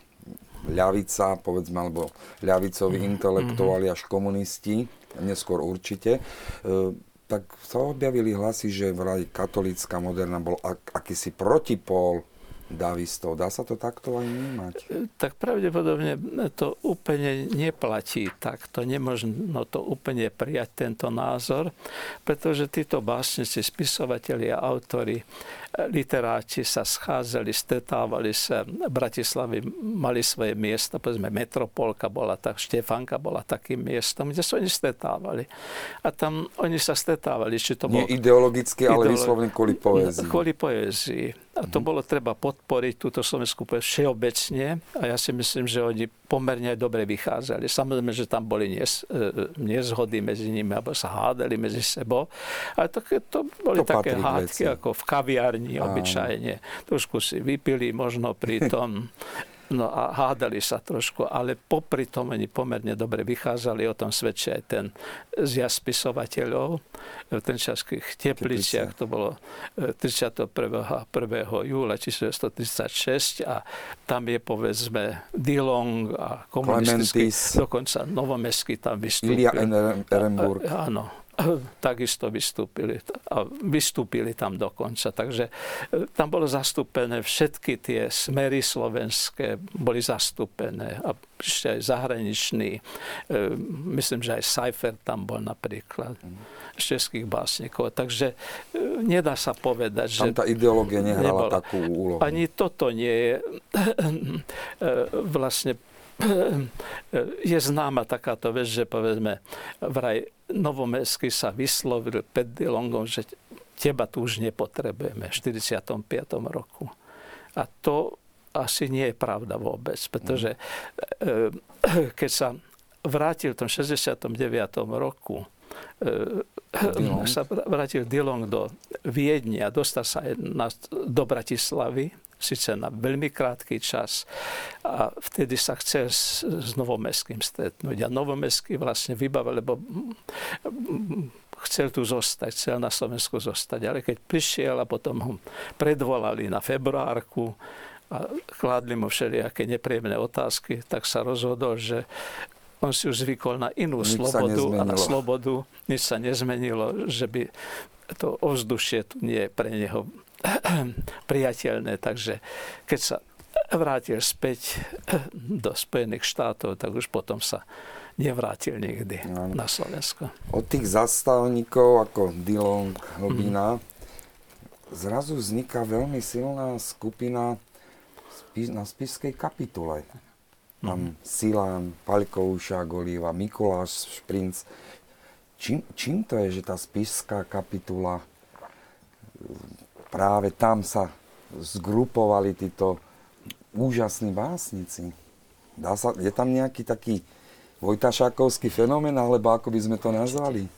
A: ľavica, povedzme, alebo ľavicoví mm-hmm. intelektuáli až komunisti, neskôr určite, e, tak sa objavili hlasy, že vraj katolícka moderna bol ak, akýsi protipol davistov. Dá sa to takto aj vnímať?
B: Tak pravdepodobne to úplne neplatí takto. Nemožno to úplne prijať tento názor, pretože títo básnici, spisovatelia, autory, literáti sa schádzali, stretávali sa. V Bratislavi mali svoje miesta, povedzme Metropolka bola tak, Štefanka bola takým miestom, kde sa oni stretávali. A tam oni sa stretávali. Či to
A: Nie bolo... ideologicky, ale vyslovne kvôli poézii.
B: Kvôli poézii. A to bolo treba podporiť túto slovenskú všeobecne a ja si myslím, že oni pomerne dobre vychádzali. Samozrejme, že tam boli nes, e, nezhody medzi nimi, alebo sa hádali medzi sebou. Ale to, to boli to také hádky, veci. ako v kaviarni obyčajne. Trošku si vypili možno pri tom No a hádali sa trošku, ale popri tom oni pomerne dobre vychádzali, o tom svedčí aj ten zjazd spisovateľov v Trenčanských tepliciach, to bolo 31. 1. júla 1936 a tam je povedzme Dillong a komunistický, dokonca Novomestský tam vystúpil.
A: Ilia Ehrenburg.
B: Áno, [COUGHS] takisto vystúpili. A vystúpili tam dokonca. Takže e, tam bolo zastúpené všetky tie smery slovenské, boli zastúpené. A ešte aj zahraniční. E, myslím, že aj Seifer tam bol napríklad. Z českých básnikov. Takže e, nedá sa povedať,
A: že... Tam tá ideológia nehrala nebola. takú úlohu.
B: Ani toto nie je vlastne je známa takáto vec, že povedzme vraj Novomestský sa vyslovil pred Dilongom, že teba tu už nepotrebujeme v 45. roku. A to asi nie je pravda vôbec, pretože e, keď sa vrátil v tom 69. roku Dilong. sa vrátil Dilong do Viedne a dostal sa na, do Bratislavy, síce na veľmi krátky čas. A vtedy sa chcel s, s Novomestským stretnúť. A Novomestský vlastne vybavil, lebo chcel tu zostať, chcel na Slovensku zostať. Ale keď prišiel a potom ho predvolali na februárku a kládli mu všelijaké nepríjemné otázky, tak sa rozhodol, že on si už zvykol na inú nič slobodu a na slobodu nič sa nezmenilo, že by to ovzdušie tu nie je pre neho [CLEARS THROAT] priateľné. Takže keď sa vrátil späť [CLEARS THROAT] do Spojených štátov, tak už potom sa nevrátil nikdy no. na Slovensko.
A: Od tých zastavníkov ako Dillon, Hlbina, mm. zrazu vzniká veľmi silná skupina na spiskej kapitule. Tam mm. Silán, Paľkovúša, Golíva, Mikuláš, Šprinc. Čím, čím to je, že tá spiská kapitula práve tam sa zgrupovali títo úžasní básnici? Dá sa, je tam nejaký taký Vojtašákovský fenomén, alebo ako by sme to nazvali?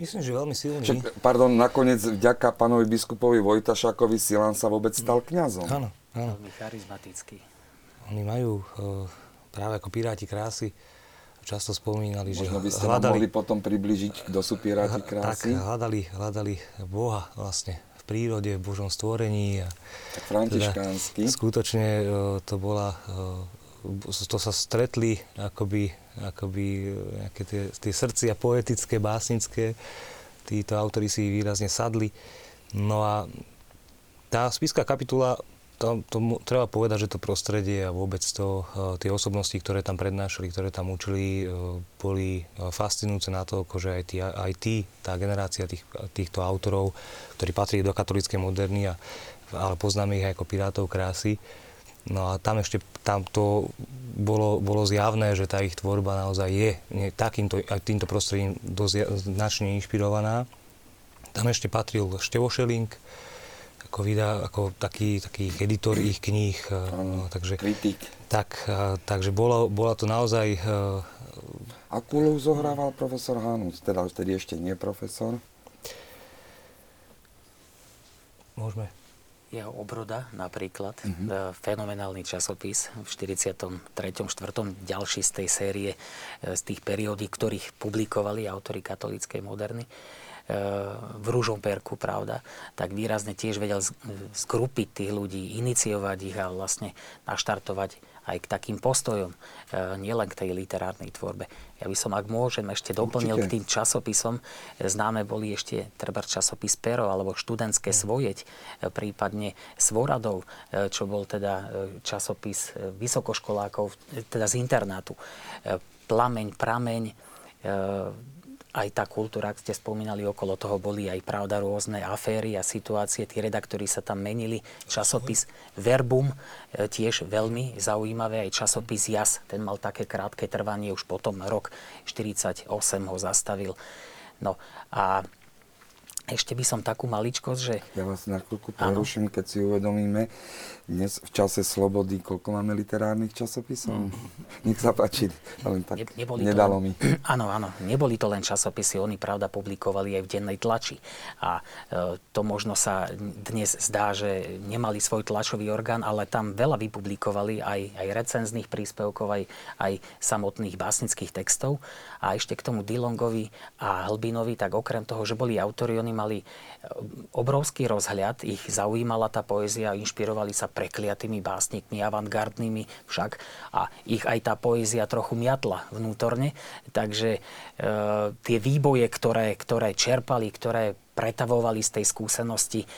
C: Myslím, že veľmi silný.
A: Však, pardon, nakoniec vďaka pánovi biskupovi Vojtašákovi Silan sa vôbec stal kňazom.
C: Áno, áno.
D: Veľmi charizmatický.
C: Oni majú uh, práve ako Piráti krásy často spomínali,
A: Možno
C: že
A: by ste hľadali, mohli potom približiť, kto sú Piráti krásy.
C: Tak, hľadali, hľadali Boha vlastne v prírode, v Božom stvorení. A
A: tak františkánsky.
C: Teda, skutočne uh, to bola uh, to sa stretli akoby, akoby nejaké tie, tie srdcia poetické, básnické. Títo autori si výrazne sadli. No a tá spiská kapitula, to, to, treba povedať, že to prostredie a vôbec to, tie osobnosti, ktoré tam prednášali, ktoré tam učili, boli fascinujúce na to, že aj tí, aj tí tá generácia tých, týchto autorov, ktorí patrili do katolíckej moderny, a, ale poznáme ich aj ako pirátov krásy, No a tam ešte tam to bolo, bolo zjavné, že tá ich tvorba naozaj je takýmto, aj týmto prostredím dosť značne inšpirovaná. Tam ešte patril Števo Šeling, ako, vydá, ako taký, taký editor ich kníh.
A: no, takže, kritik.
C: Tak, takže bolo, bola to naozaj...
A: Akú úlohu zohrával profesor Hanus? Teda vtedy ešte nie profesor.
C: Môžeme
D: jeho obroda napríklad, mm-hmm. fenomenálny časopis v 43. 4. ďalší z tej série, z tých periódy, ktorých publikovali autori katolíckej moderny v Ružomperku, pravda, tak výrazne tiež vedel zgrupiť tých ľudí, iniciovať ich a vlastne naštartovať aj k takým postojom, nielen k tej literárnej tvorbe. Ja by som, ak môžem, ešte doplnil Určite. k tým časopisom. Známe boli ešte treba časopis Pero alebo študentské mm. svojeť, e, prípadne Svoradov, e, čo bol teda časopis vysokoškolákov, teda z internátu. Plameň, prameň, aj tá kultúra, ak ste spomínali, okolo toho boli aj pravda rôzne aféry a situácie, tí redaktori sa tam menili. Časopis Verbum, e, tiež veľmi zaujímavé, aj časopis Jas, ten mal také krátke trvanie, už potom rok 48 ho zastavil. No a ešte by som takú maličkosť, že...
A: Ja vás na chvíľku preruším, keď si uvedomíme, dnes v čase slobody, koľko máme literárnych časopisov? Mm. [LAUGHS] Nech sa páči, len tak ne, neboli nedalo
D: len,
A: mi. [CLEARS THROAT]
D: Áno, áno, neboli to len časopisy, oni pravda publikovali aj v dennej tlači. A e, to možno sa dnes zdá, že nemali svoj tlačový orgán, ale tam veľa vypublikovali aj, aj recenzných príspevkov, aj, aj samotných básnických textov. A ešte k tomu Dilongovi a Hlbinovi, tak okrem toho, že boli autori, oni mali e, obrovský rozhľad, ich zaujímala tá poézia, inšpirovali sa prekliatými básnikmi, avantgardnými však. A ich aj tá poézia trochu miatla vnútorne, takže e, tie výboje, ktoré, ktoré čerpali, ktoré pretavovali z tej skúsenosti e,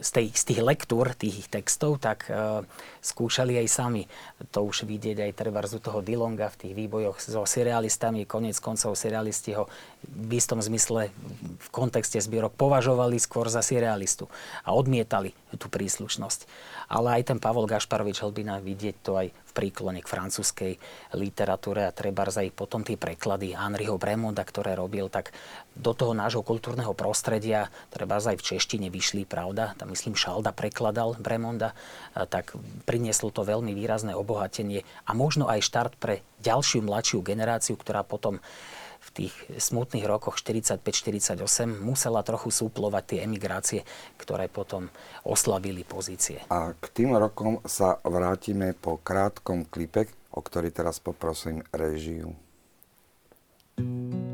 D: z, tej, z tých lektúr, tých textov, tak uh, skúšali aj sami. To už vidieť aj treba z toho Dilonga v tých výbojoch so serialistami. Konec koncov serialisti ho v istom zmysle v kontexte zbierok považovali skôr za serialistu a odmietali tú príslušnosť. Ale aj ten Pavol Gašparovič Hlbina vidieť to aj v príklone k francúzskej literatúre a treba aj potom tie preklady Henriho Bremonda, ktoré robil, tak do toho nášho kultúrneho prostredia, treba aj v češtine vyšli, pravda, tam myslím Šalda prekladal Bremonda, tak prinieslo to veľmi výrazné obohatenie a možno aj štart pre ďalšiu mladšiu generáciu, ktorá potom v tých smutných rokoch 45-48 musela trochu súplovať tie emigrácie, ktoré potom oslabili pozície.
A: A k tým rokom sa vrátime po krátkom klipe, o ktorý teraz poprosím režiu.
E: pretvárke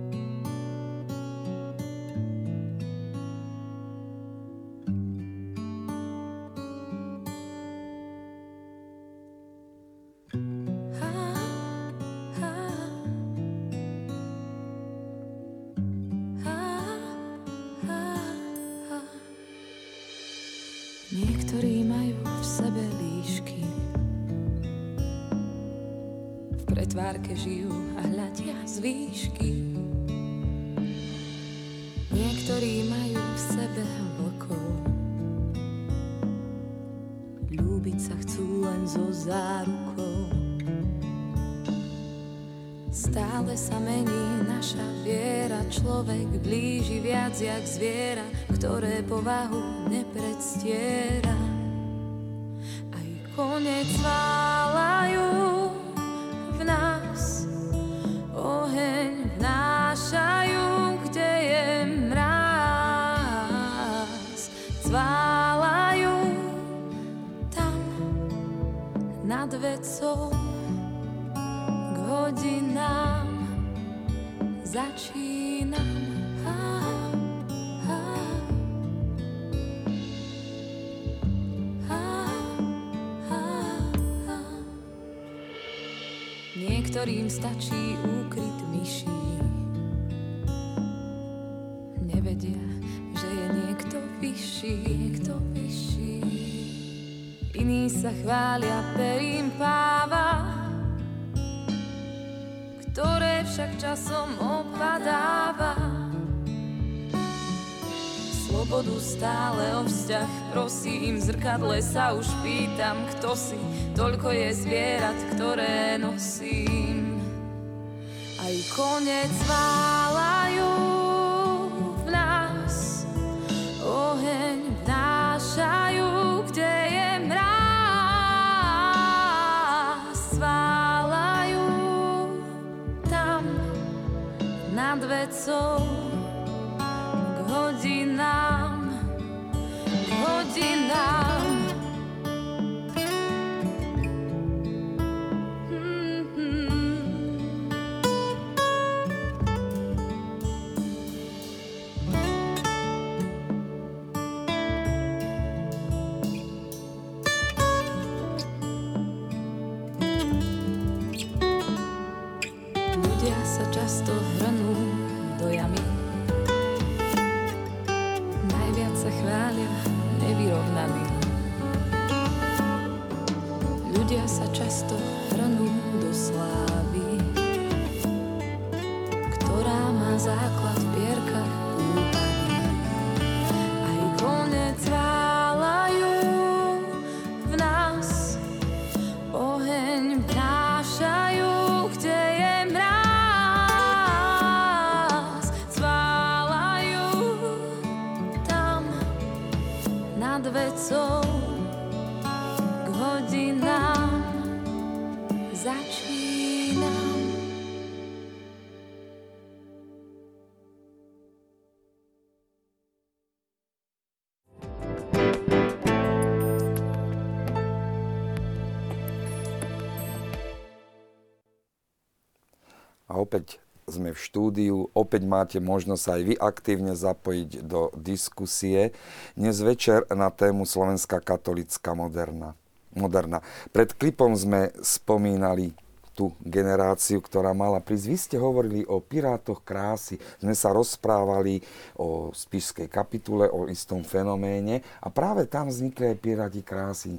A: opäť sme v štúdiu, opäť máte možnosť aj vy aktívne zapojiť do diskusie. Dnes večer na tému Slovenská katolická moderna. moderna. Pred klipom sme spomínali tú generáciu, ktorá mala prísť. Vy ste hovorili o pirátoch krásy, sme sa rozprávali o spišskej kapitule, o istom fenoméne a práve tam vznikli aj piráti krásy.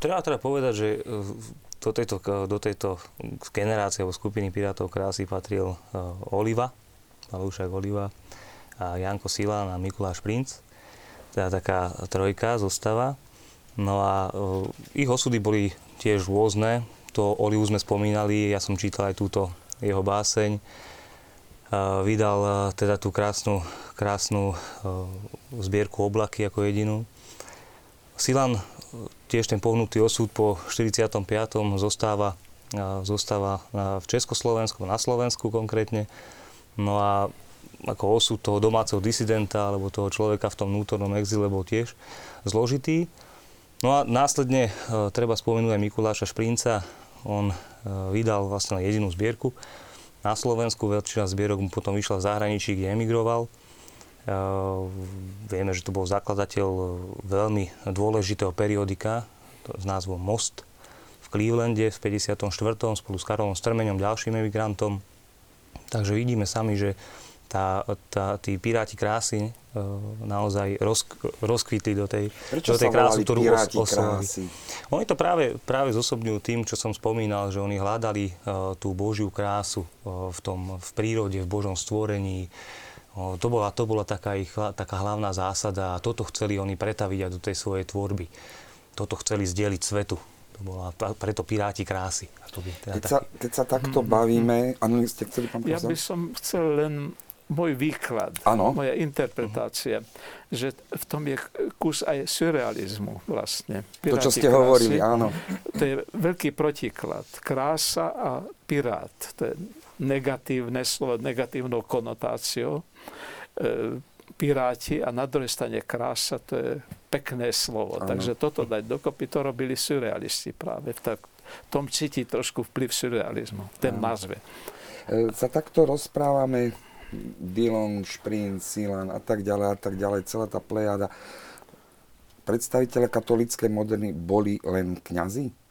C: Treba teda povedať, že do tejto, do tejto generácie alebo skupiny Pirátov krásy patril uh, Oliva, Malúšak Oliva, a Janko Silán a Mikuláš Princ. Teda taká trojka zostava. No a ich osudy boli tiež rôzne. To Oliu sme spomínali, ja som čítal aj túto jeho báseň. Vydal teda tú krásnu, krásnu zbierku Oblaky ako jedinú. Silan tiež ten pohnutý osud po 45. zostáva, zostáva v Československu, na Slovensku konkrétne. No a ako osud toho domáceho disidenta alebo toho človeka v tom vnútornom exile bol tiež zložitý. No a následne e, treba spomenúť aj Mikuláša Šprinca. On e, vydal vlastne jedinú zbierku na Slovensku. Väčšina zbierok mu potom vyšla v zahraničí, kde emigroval. Uh, vieme, že to bol zakladateľ veľmi dôležitého periodika s názvom Most v Clevelande v 54. spolu s Karolom Strmeňom, ďalším emigrantom. Takže vidíme sami, že tá, tá, tí piráti krásy uh, naozaj roz, rozkvitli do tej,
A: Prečo
C: do tej krásy, ktorú
A: piráti
C: oslovili. Oni to práve, práve zosobňujú tým, čo som spomínal, že oni hľadali uh, tú Božiu krásu uh, v, tom, v prírode, v Božom stvorení, to bola, to bola taká ich taká hlavná zásada a toto chceli oni pretaviť aj do tej svojej tvorby. Toto chceli zdieľiť svetu. To bola preto Piráti krásy. A to by
A: teda keď, sa, keď sa takto bavíme... Áno, ste chceli, pán
B: Ja by som chcel len môj výklad,
A: ano.
B: moja interpretácia, uh-huh. že v tom je kus aj surrealizmu vlastne.
A: Piráti to, čo ste krásy, hovorili, áno.
B: To je veľký protiklad. Krása a pirát. To je negatívne slovo, negatívnou konotáciou. E, piráti a na druhej strane krása, to je pekné slovo. Ano. Takže toto dať dokopy, to robili surrealisti práve. V tom cíti trošku vplyv surrealizmu, ten ano. názve.
A: E, sa takto rozprávame, Dillon, Šprin, Silan a tak ďalej a tak ďalej, celá tá plejada. Predstaviteľe katolíckej moderny boli len kňazi?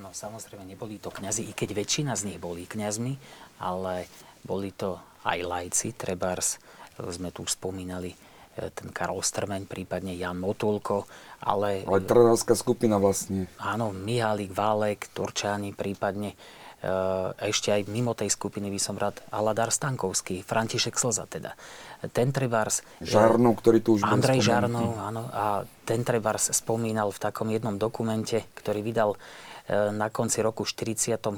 D: No samozrejme, neboli to kňazi, i keď väčšina z nich boli kňazmi, ale boli to aj lajci, trebárs, sme tu už spomínali e, ten Karol Strmeň, prípadne Jan Motulko, ale...
A: Ale trnavská skupina vlastne.
D: Áno, Mihálik, Válek, Turčáni, prípadne e, ešte aj mimo tej skupiny by som rád Aladar Stankovský, František Slza teda. Ten trebárs...
A: Žarnov, ktorý tu už
D: Andrej Žarnov, áno. A ten trebárs spomínal v takom jednom dokumente, ktorý vydal E, na konci roku 46.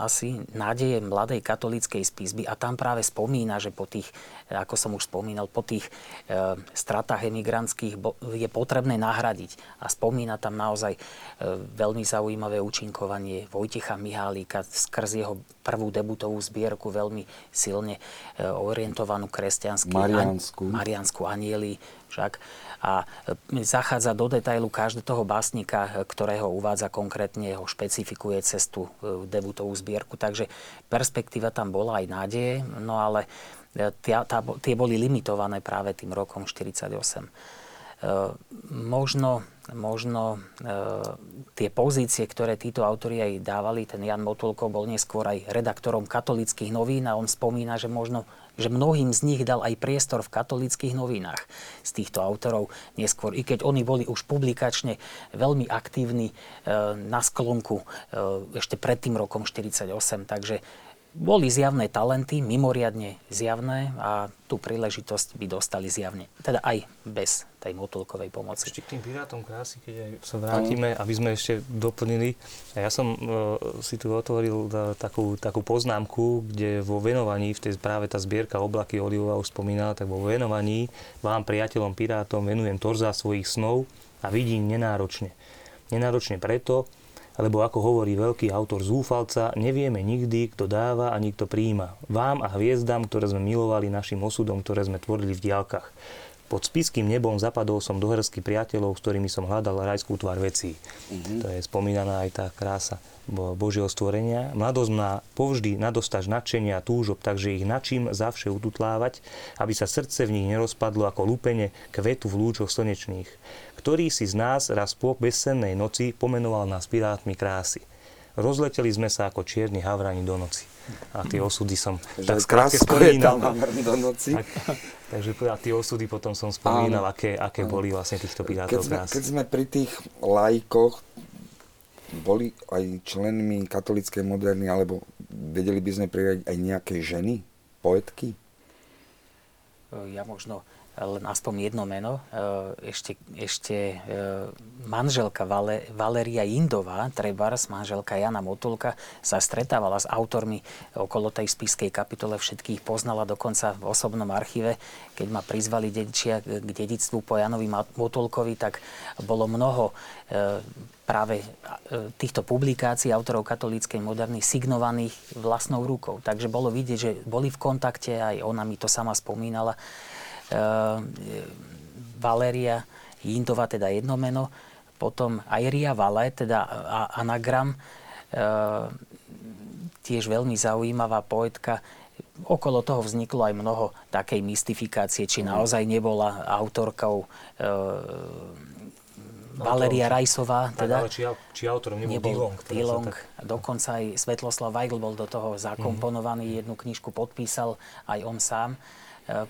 D: asi nádeje mladej katolíckej spisby a tam práve spomína, že po tých, ako som už spomínal, po tých e, stratách emigrantských je potrebné nahradiť. A spomína tam naozaj e, veľmi zaujímavé účinkovanie Vojticha Mihálika skrz jeho prvú debutovú zbierku, veľmi silne e, orientovanú kresťanský
A: Mariansku.
D: An, Mariansku anieli však a e, zachádza do detailu každého básnika, e, ktorého uvádza konkrétne, ho špecifikuje cestu e, debutovú zbierku. Takže perspektíva tam bola aj nádeje, no ale tie, tá, tie boli limitované práve tým rokom 48. Možno, možno tie pozície, ktoré títo autori aj dávali, ten Jan Motulko bol neskôr aj redaktorom katolických novín a on spomína, že možno že mnohým z nich dal aj priestor v katolických novinách. Z týchto autorov neskôr, i keď oni boli už publikačne veľmi aktívni e, na sklonku e, ešte pred tým rokom 48, takže boli zjavné talenty, mimoriadne zjavné a tú príležitosť by dostali zjavne. Teda aj bez tej motulkovej pomoci.
C: Ešte k tým pirátom krásy, keď aj sa vrátime, aby sme ešte doplnili. Ja som uh, si tu otvoril da, takú, takú poznámku, kde vo venovaní, v tej práve tá zbierka oblaky Olivova už spomínala, tak vo venovaní vám, priateľom pirátom, venujem torza svojich snov a vidím nenáročne. Nenáročne preto, lebo ako hovorí veľký autor Zúfalca, nevieme nikdy, kto dáva a nikto príjima. Vám a hviezdam, ktoré sme milovali našim osudom, ktoré sme tvorili v diálkach. Pod spiským nebom zapadol som do hrsky priateľov, s ktorými som hľadal rajskú tvár vecí. Mm-hmm. To je spomínaná aj tá krása Božieho stvorenia. Mladosť má povždy nadostaž nadšenia a túžob, takže ich načím zavše ututlávať, aby sa srdce v nich nerozpadlo ako lúpenie kvetu v lúčoch slnečných. Ktorý si z nás raz po bezsennej noci pomenoval nás pirátmi krásy. Rozleteli sme sa ako čierni havrani do noci. A tie osudy som
A: Že tak krásne spomínal. do noci. Tak,
C: takže a tie osudy potom som spomínal, áno, aké, aké áno. boli vlastne týchto pirátov
A: keď sme, keď sme pri tých lajkoch, boli aj členmi katolíckej moderny, alebo vedeli by sme priradiť aj nejaké ženy, poetky?
D: Ja možno len aspoň jedno meno. E, ešte, ešte manželka Vale, Valeria Indová, Trebars, manželka Jana Motulka, sa stretávala s autormi okolo tej spiskej kapitole, všetkých poznala dokonca v osobnom archíve. Keď ma prizvali dedičia k dedictvu po Janovi Motulkovi, tak bolo mnoho práve týchto publikácií autorov katolíckej moderny signovaných vlastnou rukou. Takže bolo vidieť, že boli v kontakte, aj ona mi to sama spomínala Valéria Jindova, teda jedno meno, potom Airia Vale, teda anagram, ehm, tiež veľmi zaujímavá poetka. Okolo toho vzniklo aj mnoho takej mystifikácie, či naozaj nebola autorkou ehm, Valeria Rajsová.
C: Teda, ale či, či autorom nebol, nebol Dilong.
D: Dilong. Tak... Dokonca aj Svetloslav Weigl bol do toho zakomponovaný, mm. jednu knižku podpísal aj on sám,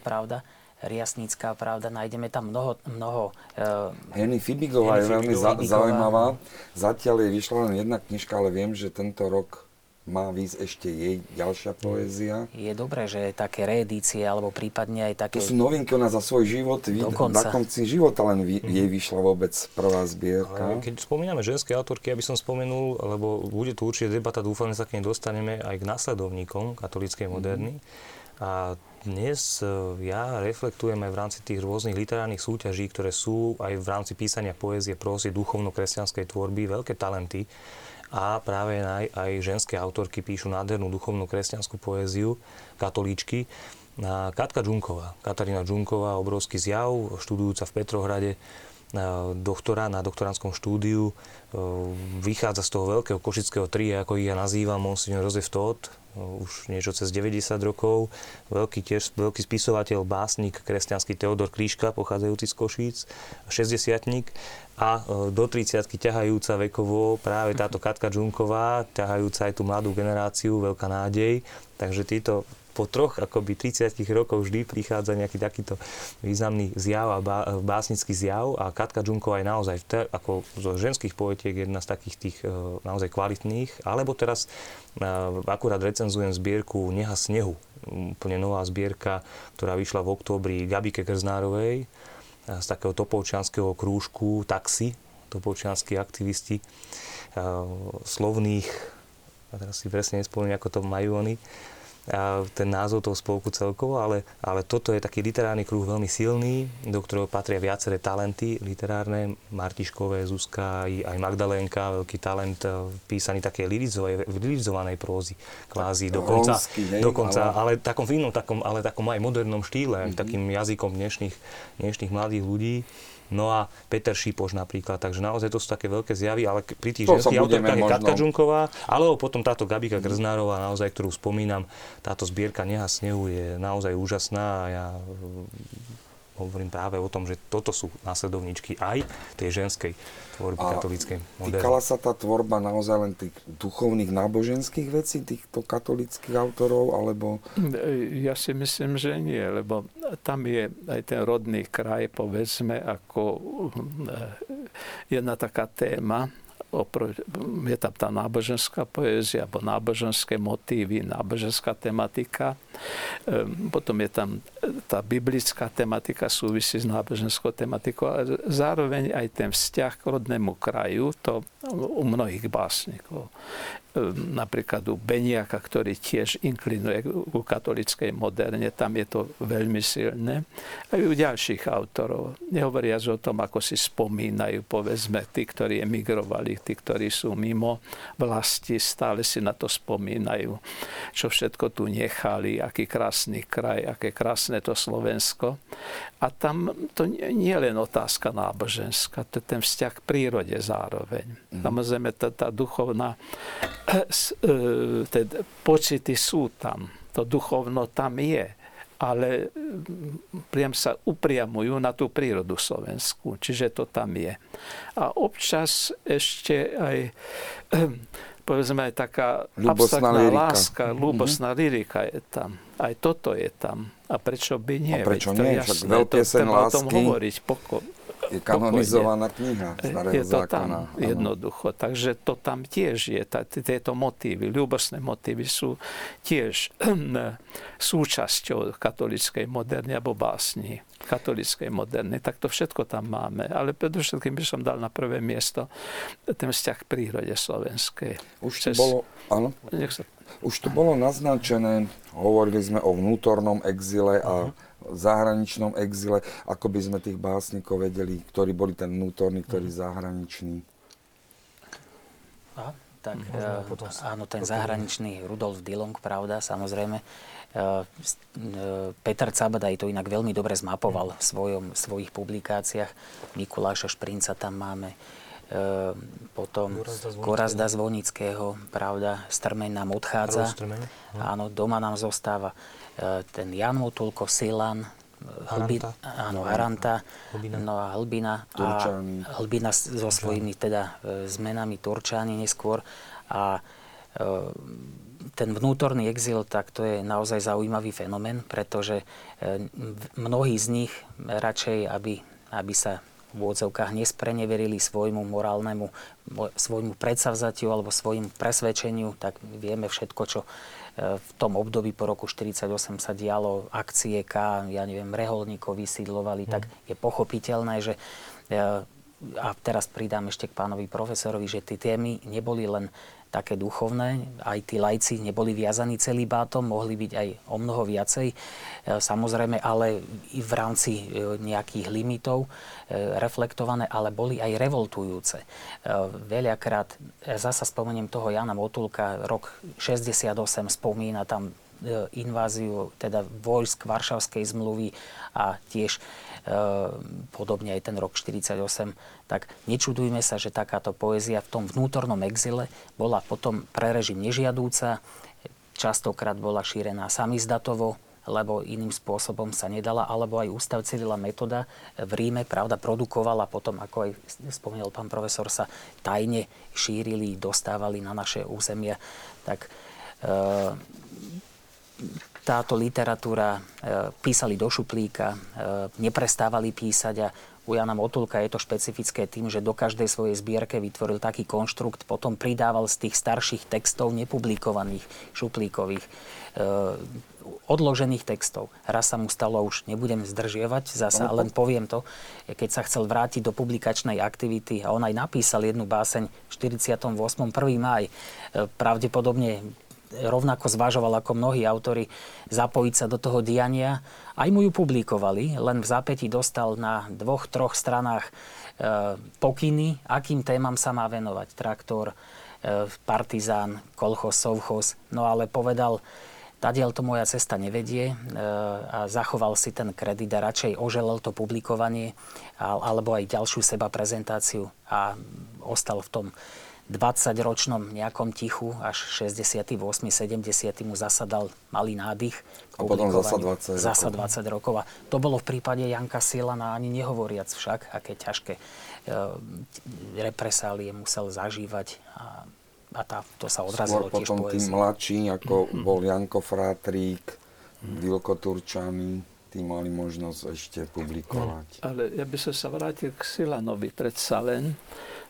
D: pravda. Riasnická pravda, nájdeme tam mnoho... mnoho
A: uh, Henny Fibigová je veľmi za, zaujímavá. Zatiaľ je vyšla len jedna knižka, ale viem, že tento rok má výsť ešte jej ďalšia poézia.
D: Je dobré, že také reedície, alebo prípadne aj také...
A: To sú novinky, ona za svoj život, Dokonca. na konci života len vy, mhm. jej vyšla vôbec prvá zbierka.
C: Keď spomíname ženské autorky, aby som spomenul, lebo bude tu určite debata, dúfam, že sa k nej dostaneme aj k následovníkom katolíckej moderny. Mm. A dnes e, ja reflektujem aj v rámci tých rôznych literárnych súťaží, ktoré sú aj v rámci písania poézie, prosy, duchovno-kresťanskej tvorby, veľké talenty a práve aj, aj ženské autorky píšu nádhernú duchovnú kresťanskú poéziu, katolíčky. Katka Džunková, Katarína Džunková, obrovský zjav, študujúca v Petrohrade, doktora na doktoránskom štúdiu. E, vychádza z toho veľkého košického tria, ako ich ja nazývam, Monsignor Jozef Todt, už niečo cez 90 rokov. Veľký tiež, veľký spisovateľ, básnik, kresťanský Teodor Kríška, pochádzajúci z Košíc, 60 a e, do 30 ťahajúca vekovo práve táto Katka Džunková, ťahajúca aj tú mladú generáciu, veľká nádej. Takže títo po troch akoby 30 rokoch vždy prichádza nejaký takýto významný zjav a básnický zjav a Katka Džunková je naozaj ako zo ženských poetiek jedna z takých tých e, naozaj kvalitných. Alebo teraz e, akurát recenzujem zbierku Neha snehu, úplne nová zbierka, ktorá vyšla v októbri Gabike Krznárovej e, z takého topovčianského krúžku Taxi, topovčianskí aktivisti slovných, a teraz si presne nespomínam, ako to majú oni, ten názov toho spolku celkovo, ale, ale toto je taký literárny kruh veľmi silný, do ktorého patria viaceré talenty literárne, Martiškové, Zuzka, aj, Magdalénka, veľký talent e, písaný také lirizovanej prózy, kvázi dokonca, Ronsky, dokonca ale... ale takom inom, takom, ale takom aj modernom štýle, mm-hmm. takým jazykom dnešných, dnešných mladých ľudí. No a Peter Šipoš napríklad, takže naozaj to sú také veľké zjavy, ale pri tých to ženských autorkách je Katka Džunková, alebo potom táto Gabika Grznárová, naozaj, ktorú spomínam, táto zbierka Neha snehu je naozaj úžasná a ja hovorím práve o tom, že toto sú následovníčky aj tej ženskej tvorby a katolíckej moderny.
A: Týkala sa tá tvorba naozaj len tých duchovných náboženských vecí, týchto katolických autorov, alebo...
B: Ja si myslím, že nie, lebo tam je aj ten rodný kraj, povedzme, ako eh, jedna taká téma, je tam tá náboženská poézia, alebo náboženské motívy, náboženská tematika. Ehm, potom je tam tá biblická tematika súvisí s náboženskou tematikou a zároveň aj ten vzťah k rodnému kraju, to u mnohých básnikov. Ehm, napríklad u Beniaka, ktorý tiež inklinuje ku katolickej moderne, tam je to veľmi silné. Aj u ďalších autorov. Nehovoriac o tom, ako si spomínajú, povedzme, tí, ktorí emigrovali, tí, ktorí sú mimo vlasti, stále si na to spomínajú, čo všetko tu nechali, aký krásny kraj, aké krásne to Slovensko. A tam to nie je len otázka náboženská, to je ten vzťah k prírode zároveň. Mm. Samozrejme, tá, tá duchovná E, teda pocity sú tam, to duchovno tam je, ale priam sa upriamujú na tú prírodu slovenskú, čiže to tam je. A občas ešte aj povedzme aj taká abstraktná lyrika. láska, mhm. ľúbosná mm-hmm. lyrika je tam. Aj toto je tam. A prečo by nie?
A: A prečo Veď nie? To
B: jasné, to treba lásky. o tom hovoriť. Poko-
A: je kanonizovaná kniha starého
B: je to
A: zákona.
B: tam jednoducho. Takže to tam tiež je. Tá, tieto motívy, ľúbosné motívy sú tiež [CLEARS THROAT] súčasťou katolickej moderny alebo básni katolickej moderny. Tak to všetko tam máme. Ale predovšetkým by som dal na prvé miesto ten vzťah k prírode slovenskej.
A: Už to bolo, áno,
B: Nech sa...
A: už to bolo naznačené, hovorili sme o vnútornom exile a zahraničnom exile, ako by sme tých básnikov vedeli, ktorí boli ten vnútorný, ktorý zahraničný.
D: A, tak
C: Možno
D: e,
C: potom
D: áno, ten zahraničný Rudolf Dillong, pravda, samozrejme. E, s- e, Peter Cabadaj to inak veľmi dobre zmapoval v svojom, svojich publikáciách. Mikuláša Šprinca tam máme. E, potom
C: Gorazda Zvonického.
D: Pravda, Strmeň nám odchádza.
C: No.
D: Áno, doma nám zostáva e, ten Jan Motulko, Silan, Hlbi,
C: Haranta.
D: áno, Haranta,
C: Hlbina.
D: no a Hlbina. A Hlbina so svojimi teda e, zmenami Turčáni neskôr. A e, ten vnútorný exil, tak to je naozaj zaujímavý fenomén, pretože e, mnohí z nich radšej, aby, aby sa v úvodzovkách nespreneverili svojmu morálnemu, mo- svojmu predsavzatiu alebo svojmu presvedčeniu, tak vieme všetko, čo v tom období po roku 1948 sa dialo, akcie K, ja neviem, reholníkov vysídlovali, tak je pochopiteľné, že e, a teraz pridám ešte k pánovi profesorovi, že tie témy neboli len také duchovné, aj tí lajci neboli viazaní celý bátom, mohli byť aj o mnoho viacej, e, samozrejme, ale i v rámci e, nejakých limitov e, reflektované, ale boli aj revoltujúce. Veľakrát, zasa spomeniem toho Jana Motulka, rok 68 spomína tam inváziu teda vojsk Varšavskej zmluvy a tiež podobne aj ten rok 48, tak nečudujme sa, že takáto poézia v tom vnútornom exile bola potom pre režim nežiadúca, častokrát bola šírená samizdatovo, lebo iným spôsobom sa nedala, alebo aj Ústav Civila metoda v Ríme, pravda, produkovala potom, ako aj spomínal pán profesor, sa tajne šírili, dostávali na naše územia. Tak e, táto literatúra e, písali do šuplíka, e, neprestávali písať a u Jana Motulka je to špecifické tým, že do každej svojej zbierke vytvoril taký konštrukt, potom pridával z tých starších textov nepublikovaných šuplíkových e, odložených textov. Raz sa mu stalo, už nebudem zdržievať zasa, len poviem to, keď sa chcel vrátiť do publikačnej aktivity a on aj napísal jednu báseň v 48. 1. máj. E, Pravdepodobne rovnako zvažoval ako mnohí autori zapojiť sa do toho diania. Aj mu ju publikovali, len v zápäti dostal na dvoch, troch stranách e, pokyny, akým témam sa má venovať. Traktor, e, partizán, kolchos, sovchos. No ale povedal, Tadiaľ to moja cesta nevedie e, a zachoval si ten kredit a radšej oželel to publikovanie alebo aj ďalšiu seba prezentáciu a ostal v tom 20-ročnom nejakom tichu, až 68. 70. mu zasadal malý nádych.
A: A potom zasa
D: publikovaniu.
A: 20
D: Zasa
A: rokov.
D: 20 rokov. A to bolo v prípade Janka Silana, ani nehovoriac však, aké ťažké e, represálie musel zažívať a, a tá, to sa odrazilo
A: Skôr
D: tiež
A: potom tí mladší, ako bol Janko Frátrík, Vilko Turčany, tí mali možnosť ešte publikovať.
B: Ale ja by som sa vrátil k Silanovi predsa len,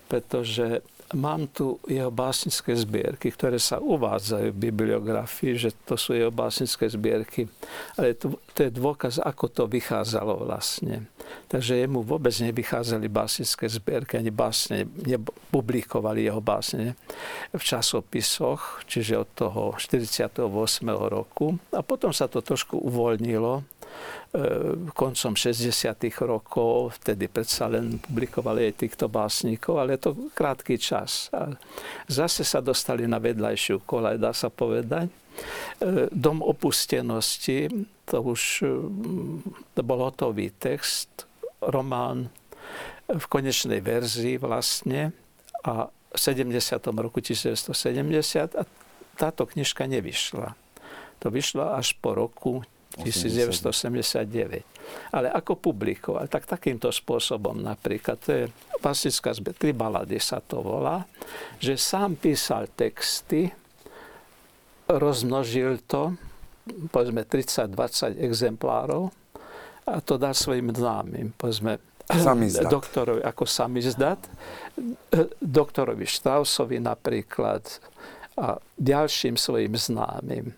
B: pretože mám tu jeho básnické zbierky, ktoré sa uvádzajú v bibliografii, že to sú jeho básnické zbierky. Ale to, to je dôkaz, ako to vychádzalo vlastne. Takže jemu vôbec nevychádzali básnické zbierky, ani básne, nepublikovali jeho básne v časopisoch, čiže od toho 48. roku. A potom sa to trošku uvoľnilo koncom 60. rokov, vtedy predsa len publikovali aj týchto básnikov, ale to krátky čas. A zase sa dostali na vedľajšiu kolaj, dá sa povedať. E, Dom opustenosti, to už e, to bol hotový text, román v konečnej verzii vlastne a v 70. roku 1970 a táto knižka nevyšla. To vyšlo až po roku 1989. Ale ako publikovať? Tak takýmto spôsobom napríklad, to je basická zbe, tri balady sa to volá, že sám písal texty, rozmnožil to, povedzme 30-20 exemplárov a to dal svojim známym, povedzme
A: Samizdat. [CLEARS THROAT]
B: doktorovi ako samizdat, doktorovi Štrausovi napríklad a ďalším svojim známym.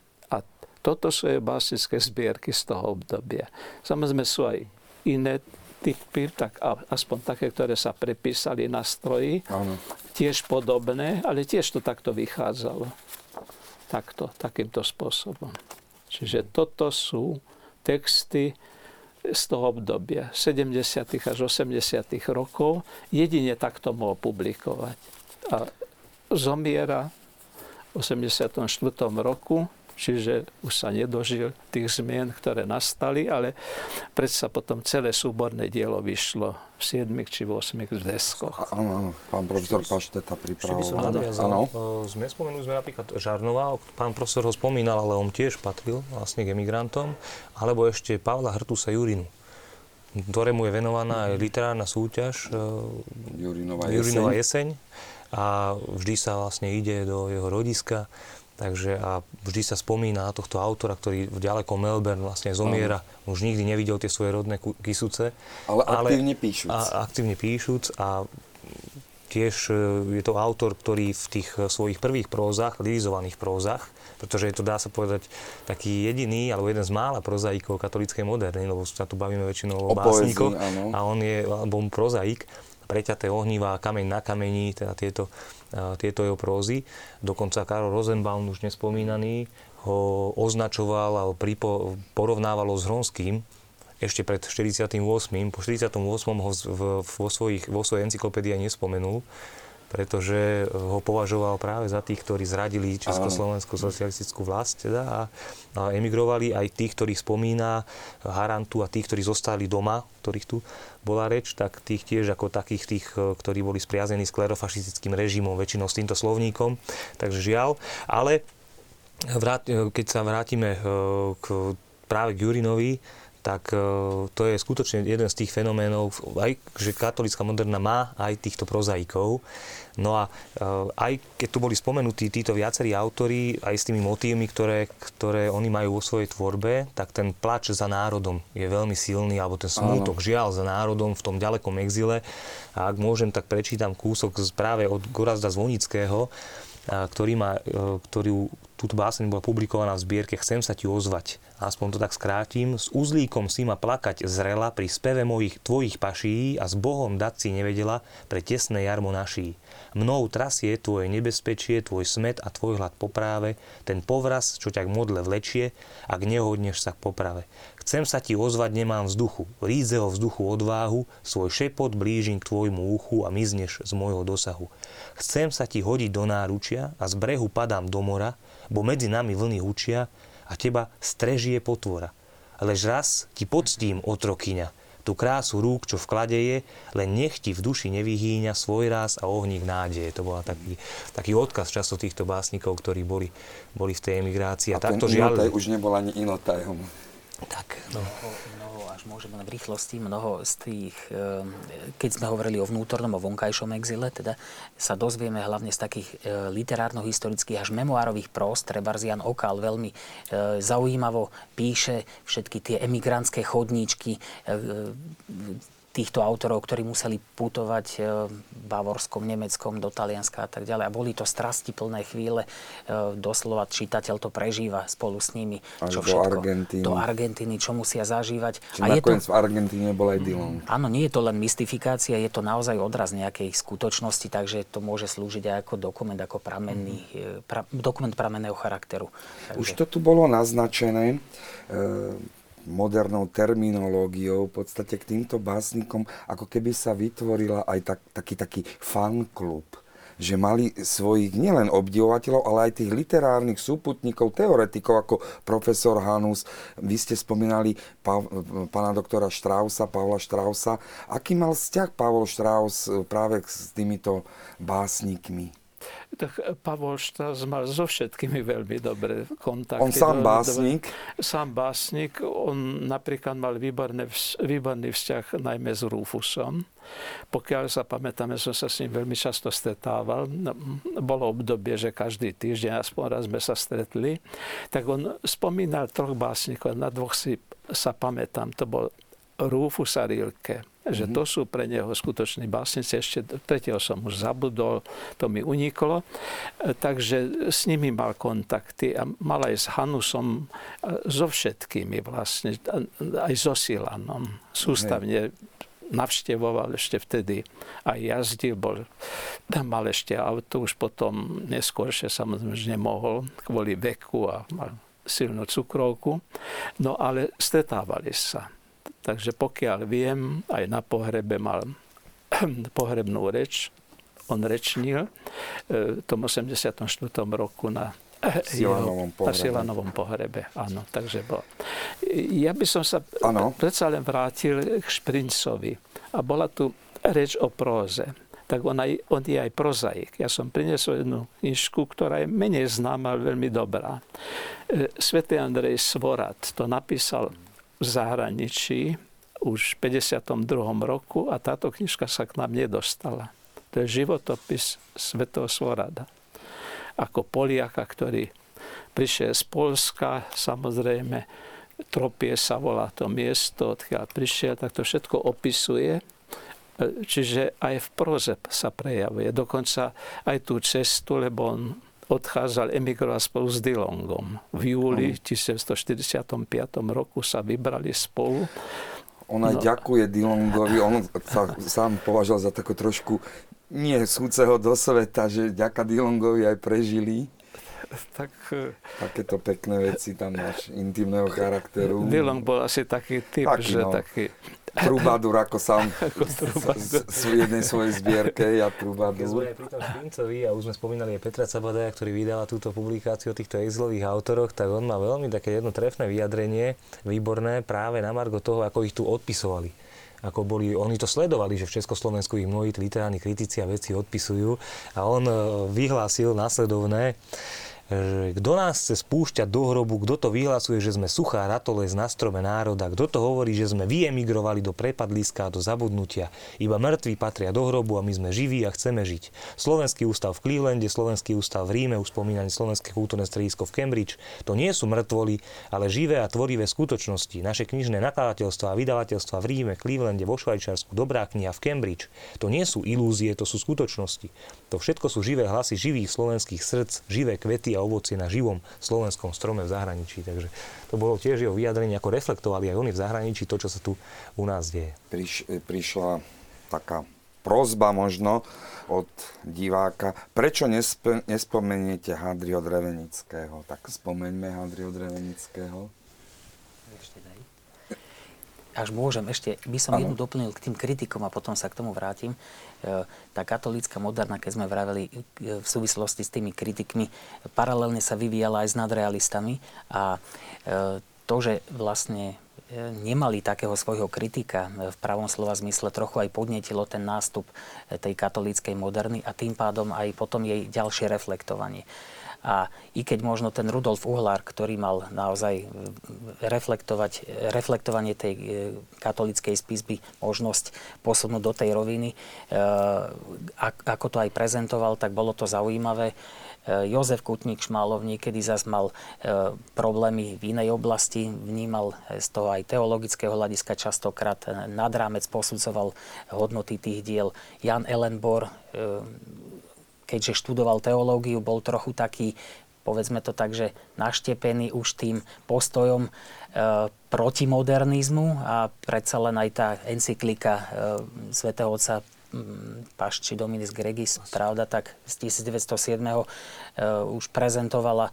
B: Toto sú básnické zbierky z toho obdobia. Samozrejme sú aj iné typy, tak aspoň také, ktoré sa prepísali na stroji,
A: Áno.
B: tiež podobné, ale tiež to takto vychádzalo. Takto, takýmto spôsobom. Čiže toto sú texty z toho obdobia 70. až 80. rokov. Jedine takto mohol publikovať. A zomiera 84. roku, čiže už sa nedožil tých zmien, ktoré nastali, ale predsa potom celé súborné dielo vyšlo v 7 či v 8 zväzkoch.
A: Áno, áno, pán profesor Pašteta pripravoval. Áno.
C: Sme spomenuli sme napríklad Žarnova, pán profesor ho spomínal, ale on tiež patril vlastne k emigrantom, alebo ešte Pavla Hrtusa Jurinu ktorému je venovaná aj literárna súťaž e,
A: Jurinová
C: Jurinova
A: jeseň.
C: jeseň a vždy sa vlastne ide do jeho rodiska, takže a vždy sa spomína na tohto autora, ktorý v ďalekom Melbourne vlastne zomiera, už nikdy nevidel tie svoje rodné kysuce.
A: Ale aktívne píšuc.
C: A, aktívne píšuc a tiež e, je to autor, ktorý v tých e, svojich prvých prózach, lirizovaných prózach, pretože je to, dá sa povedať, taký jediný, alebo jeden z mála prozaikov katolíckej moderny, lebo sa tu bavíme väčšinou o,
A: O
C: básnikoch, a on je, alebo prozaik, preťaté ohnivá, kameň na kameni, teda tieto, tieto jeho prózy. Dokonca Karol Rosenbaum, už nespomínaný, ho označoval alebo pripo, porovnávalo s Hronským, ešte pred 48. Po 48. ho v, vo, svojich, vo svojej encyklopédii nespomenul, pretože ho považoval práve za tých, ktorí zradili Československú socialistickú vlast teda, a, a emigrovali aj tých, ktorých spomína Harantu a tých, ktorí zostali doma, ktorých tu bola reč, tak tých tiež ako takých tých, e, ktorí boli spriazení s klerofašistickým režimom, väčšinou s týmto slovníkom. Takže žiaľ. Ale vrát, keď sa vrátime k, práve k Jurinovi, tak e, to je skutočne jeden z tých fenoménov, aj že katolická moderna má aj týchto prozaikov. No a e, aj keď tu boli spomenutí títo viacerí autori, aj s tými motívmi, ktoré, ktoré oni majú vo svojej tvorbe, tak ten plač za národom je veľmi silný, alebo ten smútok, žiaľ za národom v tom ďalekom exile. A ak môžem, tak prečítam kúsok z- práve od Gorazda Zvonického, ktorý má, e, ktorú, túto báseň bola publikovaná v zbierke Chcem sa ti ozvať. Aspoň to tak skrátim. S uzlíkom si ma plakať zrela pri speve mojich tvojich paší a s Bohom dať si nevedela pre tesné jarmo naší. Mnou trasie tvoje nebezpečie, tvoj smet a tvoj hlad po práve, ten povraz, čo ťa k modle vlečie, ak nehodneš sa k poprave. Chcem sa ti ozvať, nemám vzduchu, rízeho vzduchu odváhu, svoj šepot blížim k tvojmu uchu a mizneš z môjho dosahu. Chcem sa ti hodiť do náručia a z brehu padám do mora, bo medzi nami vlny hučia a teba strežie potvora. Lež raz ti poctím, otrokyňa, tú krásu rúk, čo v klade je, len nech ti v duši nevyhýňa svoj ráz a ohník nádeje. To bola taký, taký odkaz často týchto básnikov, ktorí boli, boli v tej emigrácii. A,
A: A
C: takto žiaľ...
A: Už nebol ani Inotajom.
C: Tak, no.
D: Mnoho, mnoho, až môžeme len v rýchlosti, mnoho z tých, eh, keď sme hovorili o vnútornom, o vonkajšom exile, teda sa dozvieme hlavne z takých eh, literárno-historických až memoárových próz. Trebárs Jan Okal veľmi eh, zaujímavo píše všetky tie emigrantské chodníčky týchto autorov, ktorí museli putovať v Bavorskom, Nemeckom, do Talianska a tak ďalej. A boli to strastiplné chvíle. eh, Doslova čitateľ to prežíva spolu s nimi.
A: Až do Argentíny.
D: Do Argentíny, čo musia zažívať.
A: Či nakoniec v Argentíne bol aj Dillon.
D: Áno, nie je to len mystifikácia, je to naozaj odraz nejakej skutočnosti, takže to môže slúžiť aj ako dokument, ako pramenný, e, pra, dokument pramenného charakteru. Takže,
A: Už to tu bolo naznačené e, modernou terminológiou, v podstate k týmto básnikom, ako keby sa vytvorila aj tak, taký, taký fanklub že mali svojich nielen obdivovateľov, ale aj tých literárnych súputníkov, teoretikov ako profesor Hanus. Vy ste spomínali pa, pána doktora Štrausa, Pavla Štrausa. Aký mal vzťah Pavol Štraus e, práve s týmito básnikmi?
B: Tak Pavol Štás mal so všetkými veľmi dobré kontakty.
A: On sám
B: Do- do-
A: básnik?
B: Sám básnik. On napríklad mal výborný, výborný vzťah najmä s Rufusom. Pokiaľ sa pamätáme, som sa s ním veľmi často stretával. No, Bolo obdobie, že každý týždeň aspoň raz sme sa stretli. Tak on spomínal troch básnikov. Na dvoch si sa pamätám. To bol Rufus a Rilke. Že to sú pre neho skutoční básnici. Ešte tretieho som už zabudol, to mi uniklo. E, takže s nimi mal kontakty a mal aj s Hanusom, so všetkými vlastne, aj so Silanom. Sústavne navštevoval ešte vtedy aj jazdil, bol, mal ešte auto, už potom neskôršie samozrejme že nemohol kvôli veku a mal silnú cukrovku. No ale stretávali sa. Takže pokiaľ viem, aj na pohrebe mal [CLEARS THROAT] pohrebnú reč, on rečnil v tom 84. roku na
A: Silanovom pohrebe.
B: Silanovom pohrebe, áno. Takže bol. Ja by som sa ano. predsa len vrátil k Šprincovi. A bola tu reč o próze. Tak on, aj, on je aj prozaik. Ja som priniesol jednu knižku, ktorá je menej známa, ale veľmi dobrá. E, Svetý Andrej Svorat to napísal v zahraničí už v 52. roku a táto knižka sa k nám nedostala. To je životopis svetého Svorada ako Poliaka, ktorý prišiel z Polska, samozrejme, Tropie sa volá to miesto, odkiaľ prišiel, tak to všetko opisuje. Čiže aj v proze sa prejavuje. Dokonca aj tú cestu, lebo on odchádzal, emigroval spolu s Dilongom. V júli 1945 roku sa vybrali spolu.
A: On aj no. ďakuje Dilongovi, on sa sám považoval za takú trošku nie súceho do sveta, že ďaká Dilongovi aj prežili.
B: Tak, e,
A: Takéto pekné veci tam máš intimného charakteru.
B: Dilong bol asi taký typ, taký, že no. taký...
A: Trubadur, ako sám [LAUGHS] v jednej svojej zbierke, ja Trubadur.
C: Keď sme aj pri tom Špincovi a už sme spomínali aj Petra Cabadaja, ktorý vydala túto publikáciu o týchto exilových autoroch, tak on má veľmi také jedno trefné vyjadrenie, výborné, práve na margo toho, ako ich tu odpisovali. Ako boli, oni to sledovali, že v Československu ich mnohí literárni kritici a veci odpisujú. A on e, vyhlásil následovné, že kto nás chce spúšťať do hrobu, kto to vyhlasuje, že sme suchá ratolesť na strome národa, kto to hovorí, že sme vyemigrovali do prepadliska a do zabudnutia. Iba mŕtvi patria do hrobu a my sme živí a chceme žiť. Slovenský ústav v Clevelande, Slovenský ústav v Ríme, už spomínané Slovenské kultúrne stredisko v Cambridge, to nie sú mŕtvoli, ale živé a tvorivé skutočnosti. Naše knižné nakladateľstva a vydavateľstva v Ríme, Clevelande, vo Švajčiarsku, Dobrá kniha v Cambridge, to nie sú ilúzie, to sú skutočnosti. To všetko sú živé hlasy živých slovenských srdc, živé kvety a ovocie na živom slovenskom strome v zahraničí. Takže to bolo tiež jeho vyjadrenie, ako reflektovali aj oni v zahraničí to, čo sa tu u nás deje.
A: Priš, prišla taká prozba možno od diváka. Prečo nesp- nespomeniete Hadriho Drevenického? Tak spomeňme Hadriho Drevenického
D: až môžem, ešte by som ano. jednu doplnil k tým kritikom a potom sa k tomu vrátim. E, tá katolícka moderna, keď sme vraveli e, v súvislosti s tými kritikmi, paralelne sa vyvíjala aj s nadrealistami a e, to, že vlastne nemali takého svojho kritika v pravom slova zmysle, trochu aj podnetilo ten nástup tej katolíckej moderny a tým pádom aj potom jej ďalšie reflektovanie. A i keď možno ten Rudolf Uhlár, ktorý mal naozaj reflektovať, reflektovanie tej e, katolickej spisby, možnosť posunúť do tej roviny, e, ako to aj prezentoval, tak bolo to zaujímavé. E, Jozef Kutník Šmálov niekedy zase mal problémy v inej oblasti, vnímal z toho aj teologického hľadiska častokrát nad rámec posudzoval hodnoty tých diel. Jan Ellenbor keďže študoval teológiu, bol trochu taký, povedzme to tak, že naštepený už tým postojom e, proti modernizmu a predsa len aj tá encyklika e, svätého Otca Pašči Dominis Gregis, pravda, tak z 1907. E, už prezentovala e,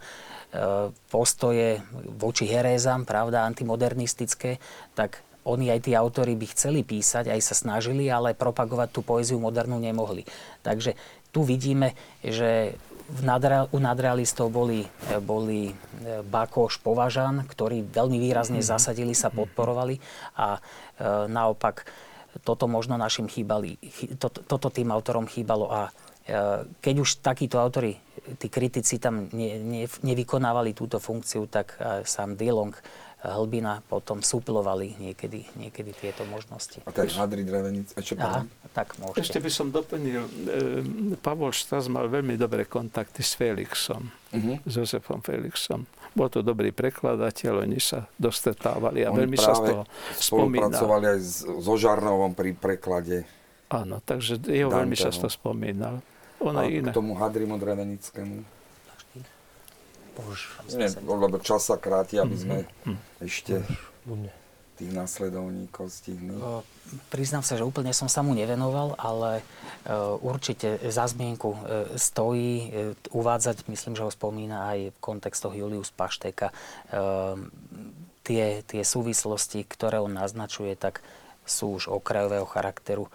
D: postoje voči herézam, pravda, antimodernistické, tak oni aj tí autory by chceli písať, aj sa snažili, ale propagovať tú poéziu modernú nemohli. Takže tu vidíme, že nadre, u nadrealistov boli, boli e, Bakoš, Považan, ktorí veľmi výrazne mm-hmm. zasadili, sa podporovali a e, naopak toto možno našim chýbali, to, toto tým autorom chýbalo a e, keď už takíto autory, tí kritici tam ne, ne, nevykonávali túto funkciu, tak sám Dilong e, Hlbina potom suplovali niekedy, niekedy tieto možnosti.
A: A ten Hadri Drevenic, a čo
D: Aha, tak môžete.
B: Ešte by som doplnil, e, Pavol Štás mal veľmi dobré kontakty s Felixom,
A: Mhm.
B: s Josefom Felixom. Bol to dobrý prekladateľ, oni sa dostretávali a
A: Oni
B: veľmi sa z toho spomína.
A: Spolupracovali aj so Žarnovom pri preklade.
B: Áno, takže jeho veľmi
A: Danteho.
B: toho spomínal. Ono
A: A k tomu Hadrimu Drevenickému.
D: Už,
A: Nie, lebo čas sa kráti, aby sme
B: Mhm.
A: ešte tých nasledovníkov stihli.
D: O, Priznám sa, že úplne som sa mu nevenoval, ale e, určite za zmienku e, stojí e, uvádzať, myslím, že ho spomína aj v kontextoch Julius Pašteka, e, tie, tie súvislosti, ktoré on naznačuje, tak sú už okrajového charakteru.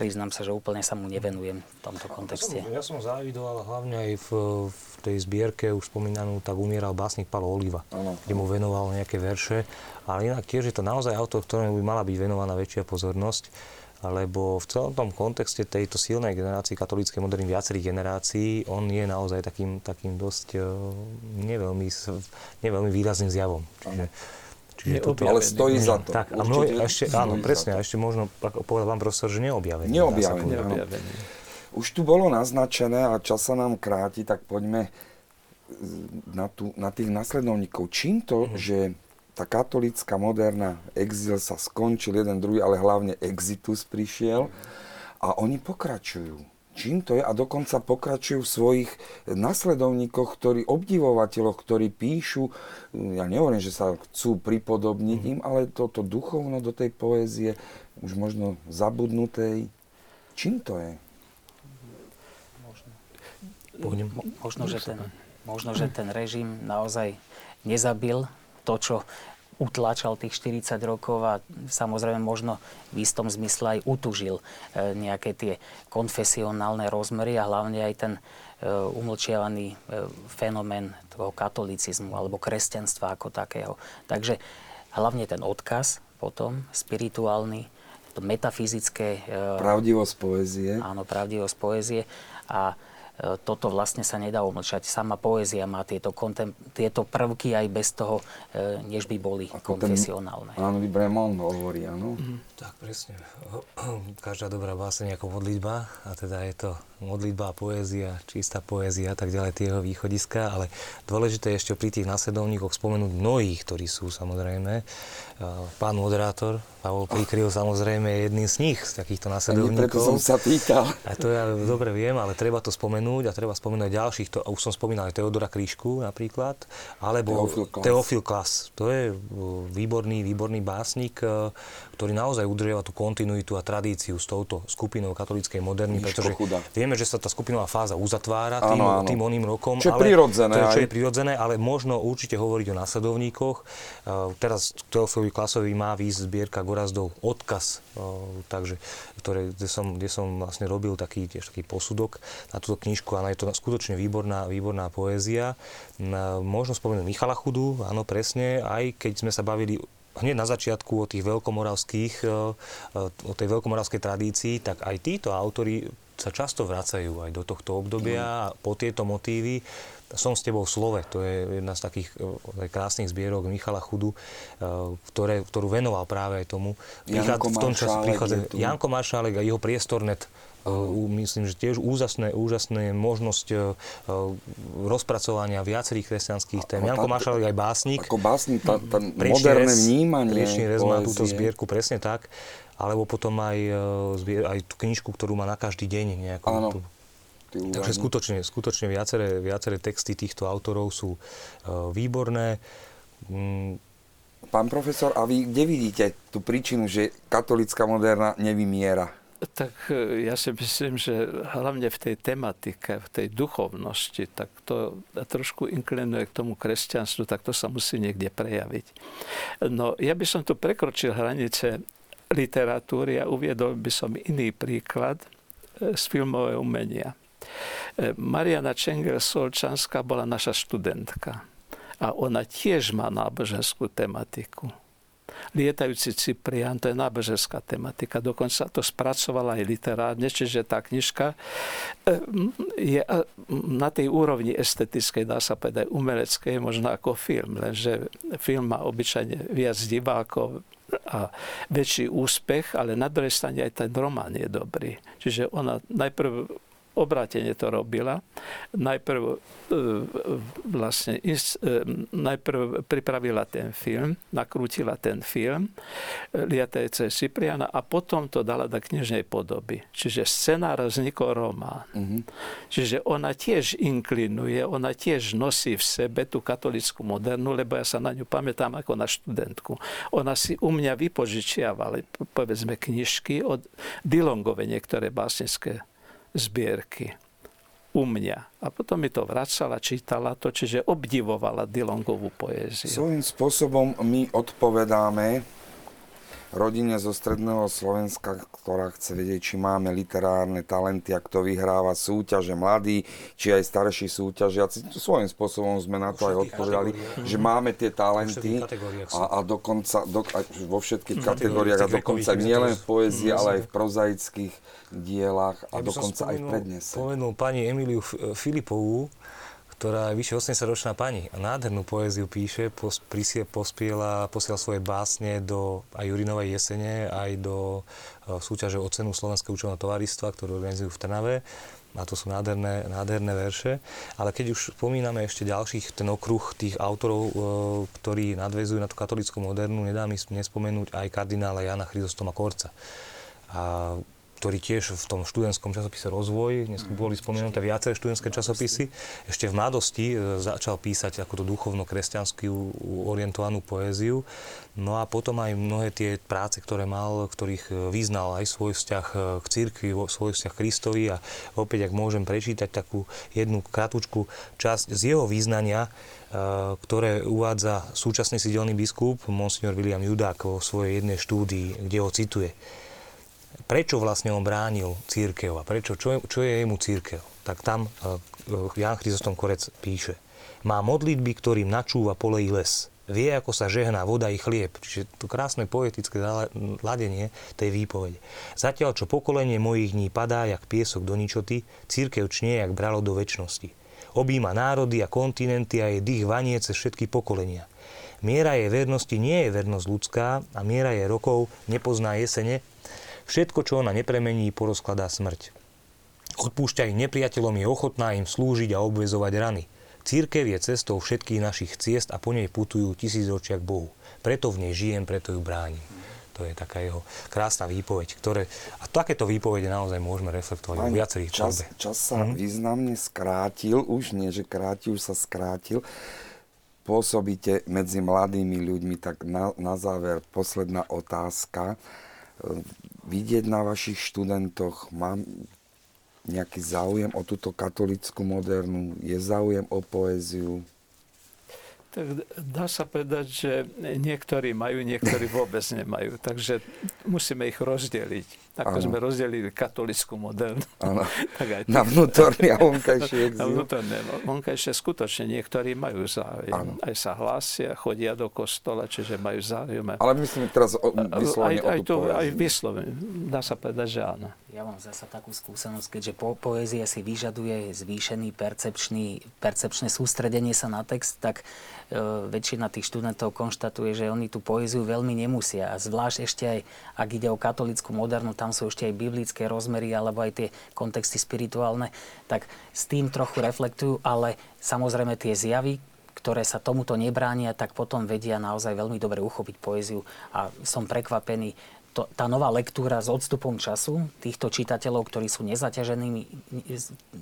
D: Priznám sa, že úplne sa mu nevenujem v tomto kontexte.
C: Ja som závidoval hlavne aj v, v tej zbierke už spomínanú Tak umieral básnik Palo Oliva,
A: Áno.
C: kde mu venoval nejaké verše. Ale inak tiež je to naozaj autor, ktorému by mala byť venovaná väčšia pozornosť, lebo v celom tom kontexte tejto silnej generácii katolíckej moderny viacerých generácií, on je naozaj takým, takým dosť uh, neveľmi, neveľmi výrazným zjavom. Čiže, čiže toto-
A: Ale stojí za to.
C: Tak, a a ešte, áno, presne, a ešte možno, ako povedal pán profesor, že neobjavený.
A: Neobjavený.
B: Neobjavený.
A: Už tu bolo naznačené a čas sa nám kráti, tak poďme z- na, tú, na tých nasledovníkov. Čím to, že tá katolická moderná exil sa skončil, jeden druhý, ale hlavne exitus prišiel a oni pokračujú. Čím to je? A dokonca pokračujú v svojich nasledovníkoch, ktorí, obdivovateľoch, ktorí píšu, ja nehovorím, že sa chcú pripodobniť im, ale toto duchovno do tej poézie, už možno zabudnutej. Čím to je?
C: Pôjdem.
D: Mo- Možno, že ten, možno, že ten režim naozaj nezabil to, čo utlačal tých 40 rokov a samozrejme možno v istom zmysle aj utužil e, nejaké tie konfesionálne rozmery a hlavne aj ten e, umlčiavaný e, fenomén toho katolicizmu alebo kresťanstva ako takého. Takže hlavne ten odkaz potom spirituálny, to metafyzické
A: Pravdivosť poézie.
D: Áno, pravdivosť poézie. A toto vlastne sa nedá umlčať. Sama poézia má tieto, kontem- tieto prvky aj bez toho, e, než by boli
A: Ako ten-
D: konfesionálne.
A: Áno, Bremont hovorí, áno.
C: Tak presne. Každá dobrá báseň ako modlitba a teda je to modlitba a poézia, čistá poézia a tak ďalej, tie jeho východiska, ale dôležité je ešte pri tých nasledovníkoch spomenúť mnohých, ktorí sú samozrejme. Pán moderátor, Pavol Prikryl samozrejme je jedným z nich, z takýchto
A: Ani preto som
C: nasledovníkov.
A: sa pýtal.
C: A to ja dobre viem, ale treba to spomenúť a treba spomenúť ďalších. To, už som spomínal aj Teodora Kríšku napríklad, alebo
A: Teofil Klas.
C: To je uh, výborný, výborný básnik, uh, ktorý naozaj udržiava tú kontinuitu a tradíciu s touto skupinou katolíckej moderny,
A: Miško
C: pretože
A: Chudák.
C: Vieme, že sa tá skupinová fáza uzatvára
A: Áno,
C: tým,
A: áno.
C: tým oným rokom.
A: Čo je
C: ale
A: prirodzené
C: To je, čo je prirodzené, ale možno určite hovoriť o následovníkoch. Uh, teraz Teofilovi Klasovi má výjsť zbierka Gorazdov odkaz, uh, takže, ktoré, kde, som, kde som vlastne robil taký, tiež taký posudok na túto knižku a je to skutočne výborná, výborná poézia. Uh, možno spomenúť Michala Chudu, áno, presne, aj keď sme sa bavili hneď na začiatku o tých veľkomoravských, o tej veľkomoravskej tradícii, tak aj títo autori sa často vracajú aj do tohto obdobia a po tieto motívy. Som s tebou v slove, to je jedna z takých e, krásnych zbierok Michala Chudu, e, ktoré, ktorú venoval práve aj tomu.
A: Janko
C: v tom čase prichádza. Janko Maršálek a jeho priestornet myslím, že tiež úžasné, úžasné možnosť uh, rozpracovania viacerých kresťanských tém. Janko
A: tá-
C: Maršálek aj básnik.
A: Ako básnik, tá, tá moderné
C: rez-
A: vnímanie
C: Priečný rez má túto zbierku, presne tak. Alebo potom aj, e, aj tú knižku, ktorú má na každý deň. Nejakú,
A: Áno.
C: tú, takže skutočne, skutočne viaceré, viaceré texty týchto autorov sú výborné. Mm,
A: Pán profesor, a vy kde vidíte tú príčinu, že katolická moderna nevymiera?
B: Tak e, ja si myslím, že hlavne v tej tematike, v tej duchovnosti, tak to trošku inklinuje k tomu kresťanstvu, tak to sa musí niekde prejaviť. No ja by som tu prekročil hranice literatúry a uviedol by som iný príklad e, z filmového umenia. E, Mariana Čengel-Solčanská bola naša študentka a ona tiež má náboženskú tematiku. Lietajúci Cyprian, to je náboženská tematika, dokonca to spracovala aj literárne, čiže tá knižka eh, je eh, na tej úrovni estetickej, dá sa povedať, umeleckej, možno ako film, lenže film má obyčajne viac divákov, a väčší úspech, ale na druhej strane aj ten román je dobrý. Čiže ona najprv obrátene to robila. Najprv e, vlastne e, najprv pripravila ten film, nakrútila ten film e, Liatajce Cypriana a potom to dala do knižnej podoby. Čiže scenár vznikol román. Mm-hmm. Čiže ona tiež inklinuje, ona tiež nosí v sebe tú katolickú modernu, lebo ja sa na ňu pamätám ako na študentku. Ona si u mňa vypožičiavala, povedzme, knižky od Dilongove niektoré básnické zbierky u mňa. A potom mi to vracala, čítala to, čiže obdivovala Dilongovú poéziu.
A: Svojím spôsobom my odpovedáme rodine zo stredného Slovenska, ktorá chce vedieť, či máme literárne talenty a kto vyhráva súťaže, mladí, či aj starší súťažiaci. Svojím spôsobom sme na to aj odpovedali, že máme tie talenty a, a dokonca do, aj vo všetkých kategóriách a dokonca nielen v poézii, ale aj v prozaických dielach a ja dokonca aj v prednese.
C: Spomenul pani Emiliu Filipovú, ktorá je vyše 80-ročná pani a nádhernú poéziu píše, pos, prisie, pospiela, posiela svoje básne do aj Jurinovej jesene, aj do uh, súťaže o cenu Slovenského učeného tovaristva, ktorú organizujú v Trnave a to sú nádherné, nádherné verše. Ale keď už spomíname ešte ďalších, ten okruh tých autorov, uh, ktorí nadvezujú na tú katolickú modernu, nedá mi nespomenúť aj kardinála Jana Chryzostoma Korca. A ktorý tiež v tom študentskom časopise Rozvoj, dnes boli spomenuté viaceré študentské časopisy, ešte v mladosti e, začal písať ako to duchovno-kresťanskú orientovanú poéziu. No a potom aj mnohé tie práce, ktoré mal, ktorých e, vyznal aj svoj vzťah e, k cirkvi, svoj vzťah Kristovi. A opäť, ak môžem prečítať takú jednu kratučku časť z jeho význania, ktoré uvádza súčasný sidelný biskup, monsignor William Judák vo svojej jednej štúdii, kde ho cituje prečo vlastne on bránil církev a prečo, čo je, čo je jemu církev, tak tam uh, Jan Chryzostom Korec píše. Má modlitby, ktorým načúva polej les. Vie, ako sa žehná voda i chlieb. Čiže to krásne poetické ladenie tej výpovede. Zatiaľ, čo pokolenie mojich dní padá, jak piesok do ničoty, církev čnie, jak bralo do väčšnosti. Obíma národy a kontinenty a je dých vanie cez všetky pokolenia. Miera jej vernosti nie je vernosť ľudská a miera jej rokov nepozná jesene, Všetko, čo ona nepremení, porozkladá smrť. Odpúšťa ich nepriateľom je ochotná im slúžiť a obvezovať rany. Církev je cestou všetkých našich ciest a po nej putujú tisícročia k Bohu. Preto v nej žijem, preto ju bránim. To je taká jeho krásna výpoveď, ktoré, a takéto výpovede naozaj môžeme reflektovať vo viacerých
A: čas, čas sa hm? významne skrátil, už nie, že krátil, už sa skrátil. Pôsobíte medzi mladými ľuďmi, tak na, na záver posledná otázka vidieť na vašich študentoch? Mám nejaký záujem o túto katolickú modernú? Je záujem o poéziu?
B: Tak dá sa povedať, že niektorí majú, niektorí vôbec nemajú. Takže musíme ich rozdeliť. Ako ano. sme rozdelili katolickú modernu.
A: Áno. [LAUGHS] [LAUGHS] Na vnútorný a vonkajší exil.
B: Na vnútorný. No, vonkajšie skutočne niektorí majú záujem. Ano. Aj sa hlásia, chodia do kostola, čiže majú záujem.
A: Ale myslím teraz o, vyslovene aj,
B: aj
A: o tú
B: to, Aj vyslovene. Dá sa povedať, že áno.
D: Ja mám zasa takú skúsenosť, keďže po, poézia si vyžaduje zvýšený percepčný, percepčné sústredenie sa na text, tak e, väčšina tých študentov konštatuje, že oni tú poéziu veľmi nemusia. A zvlášť ešte aj, ak ide o katolickú modernu, tam sú ešte aj biblické rozmery alebo aj tie kontexty spirituálne, tak s tým trochu reflektujú, ale samozrejme tie zjavy, ktoré sa tomuto nebránia, tak potom vedia naozaj veľmi dobre uchopiť poéziu a som prekvapený to, tá nová lektúra s odstupom času týchto čitateľov, ktorí sú nezaťaženými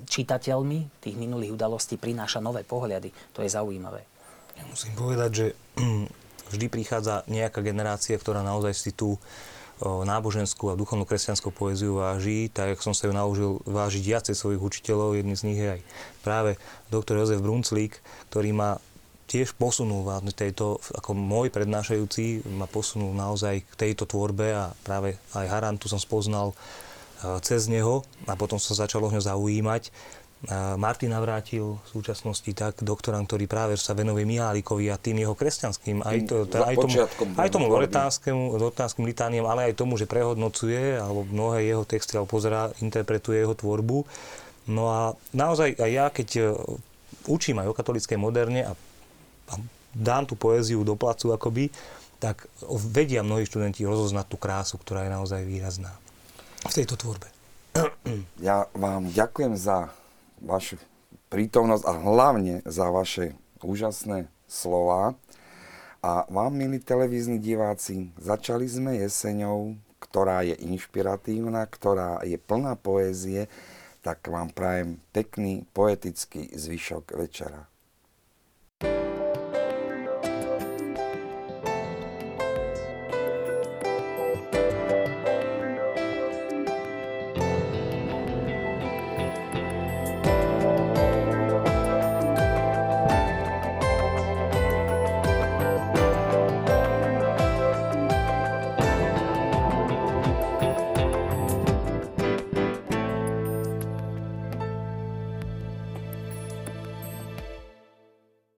D: čitateľmi tých minulých udalostí, prináša nové pohľady. To je zaujímavé.
C: Ja musím povedať, že [CLEARS THROAT] vždy prichádza nejaká generácia, ktorá naozaj si tú náboženskú a duchovnú kresťanskú poéziu váži, tak ako som sa ju naužil vážiť viacej svojich učiteľov, jedný z nich je aj práve doktor Jozef Brunclík, ktorý ma tiež posunul vlastne tejto, ako môj prednášajúci ma posunul naozaj k tejto tvorbe a práve aj Harantu som spoznal e, cez neho a potom sa začalo o ňo zaujímať. Martin Navrátil v súčasnosti tak doktorant, ktorý práve sa venuje Mihálikovi a tým jeho kresťanským, aj, to, to, aj tomu, aj tomu loretánskym litániam, ale aj tomu, že prehodnocuje alebo mnohé jeho texty alebo pozerá, interpretuje jeho tvorbu. No a naozaj aj ja, keď e, učím aj o katolíckej moderne a, a dám tú poéziu do placu akoby, tak vedia mnohí študenti rozoznať tú krásu, ktorá je naozaj výrazná v tejto tvorbe.
A: Ja vám ďakujem za vašu prítomnosť a hlavne za vaše úžasné slova. A vám, milí televízni diváci, začali sme jeseňou, ktorá je inšpiratívna, ktorá je plná poézie, tak vám prajem pekný poetický zvyšok večera.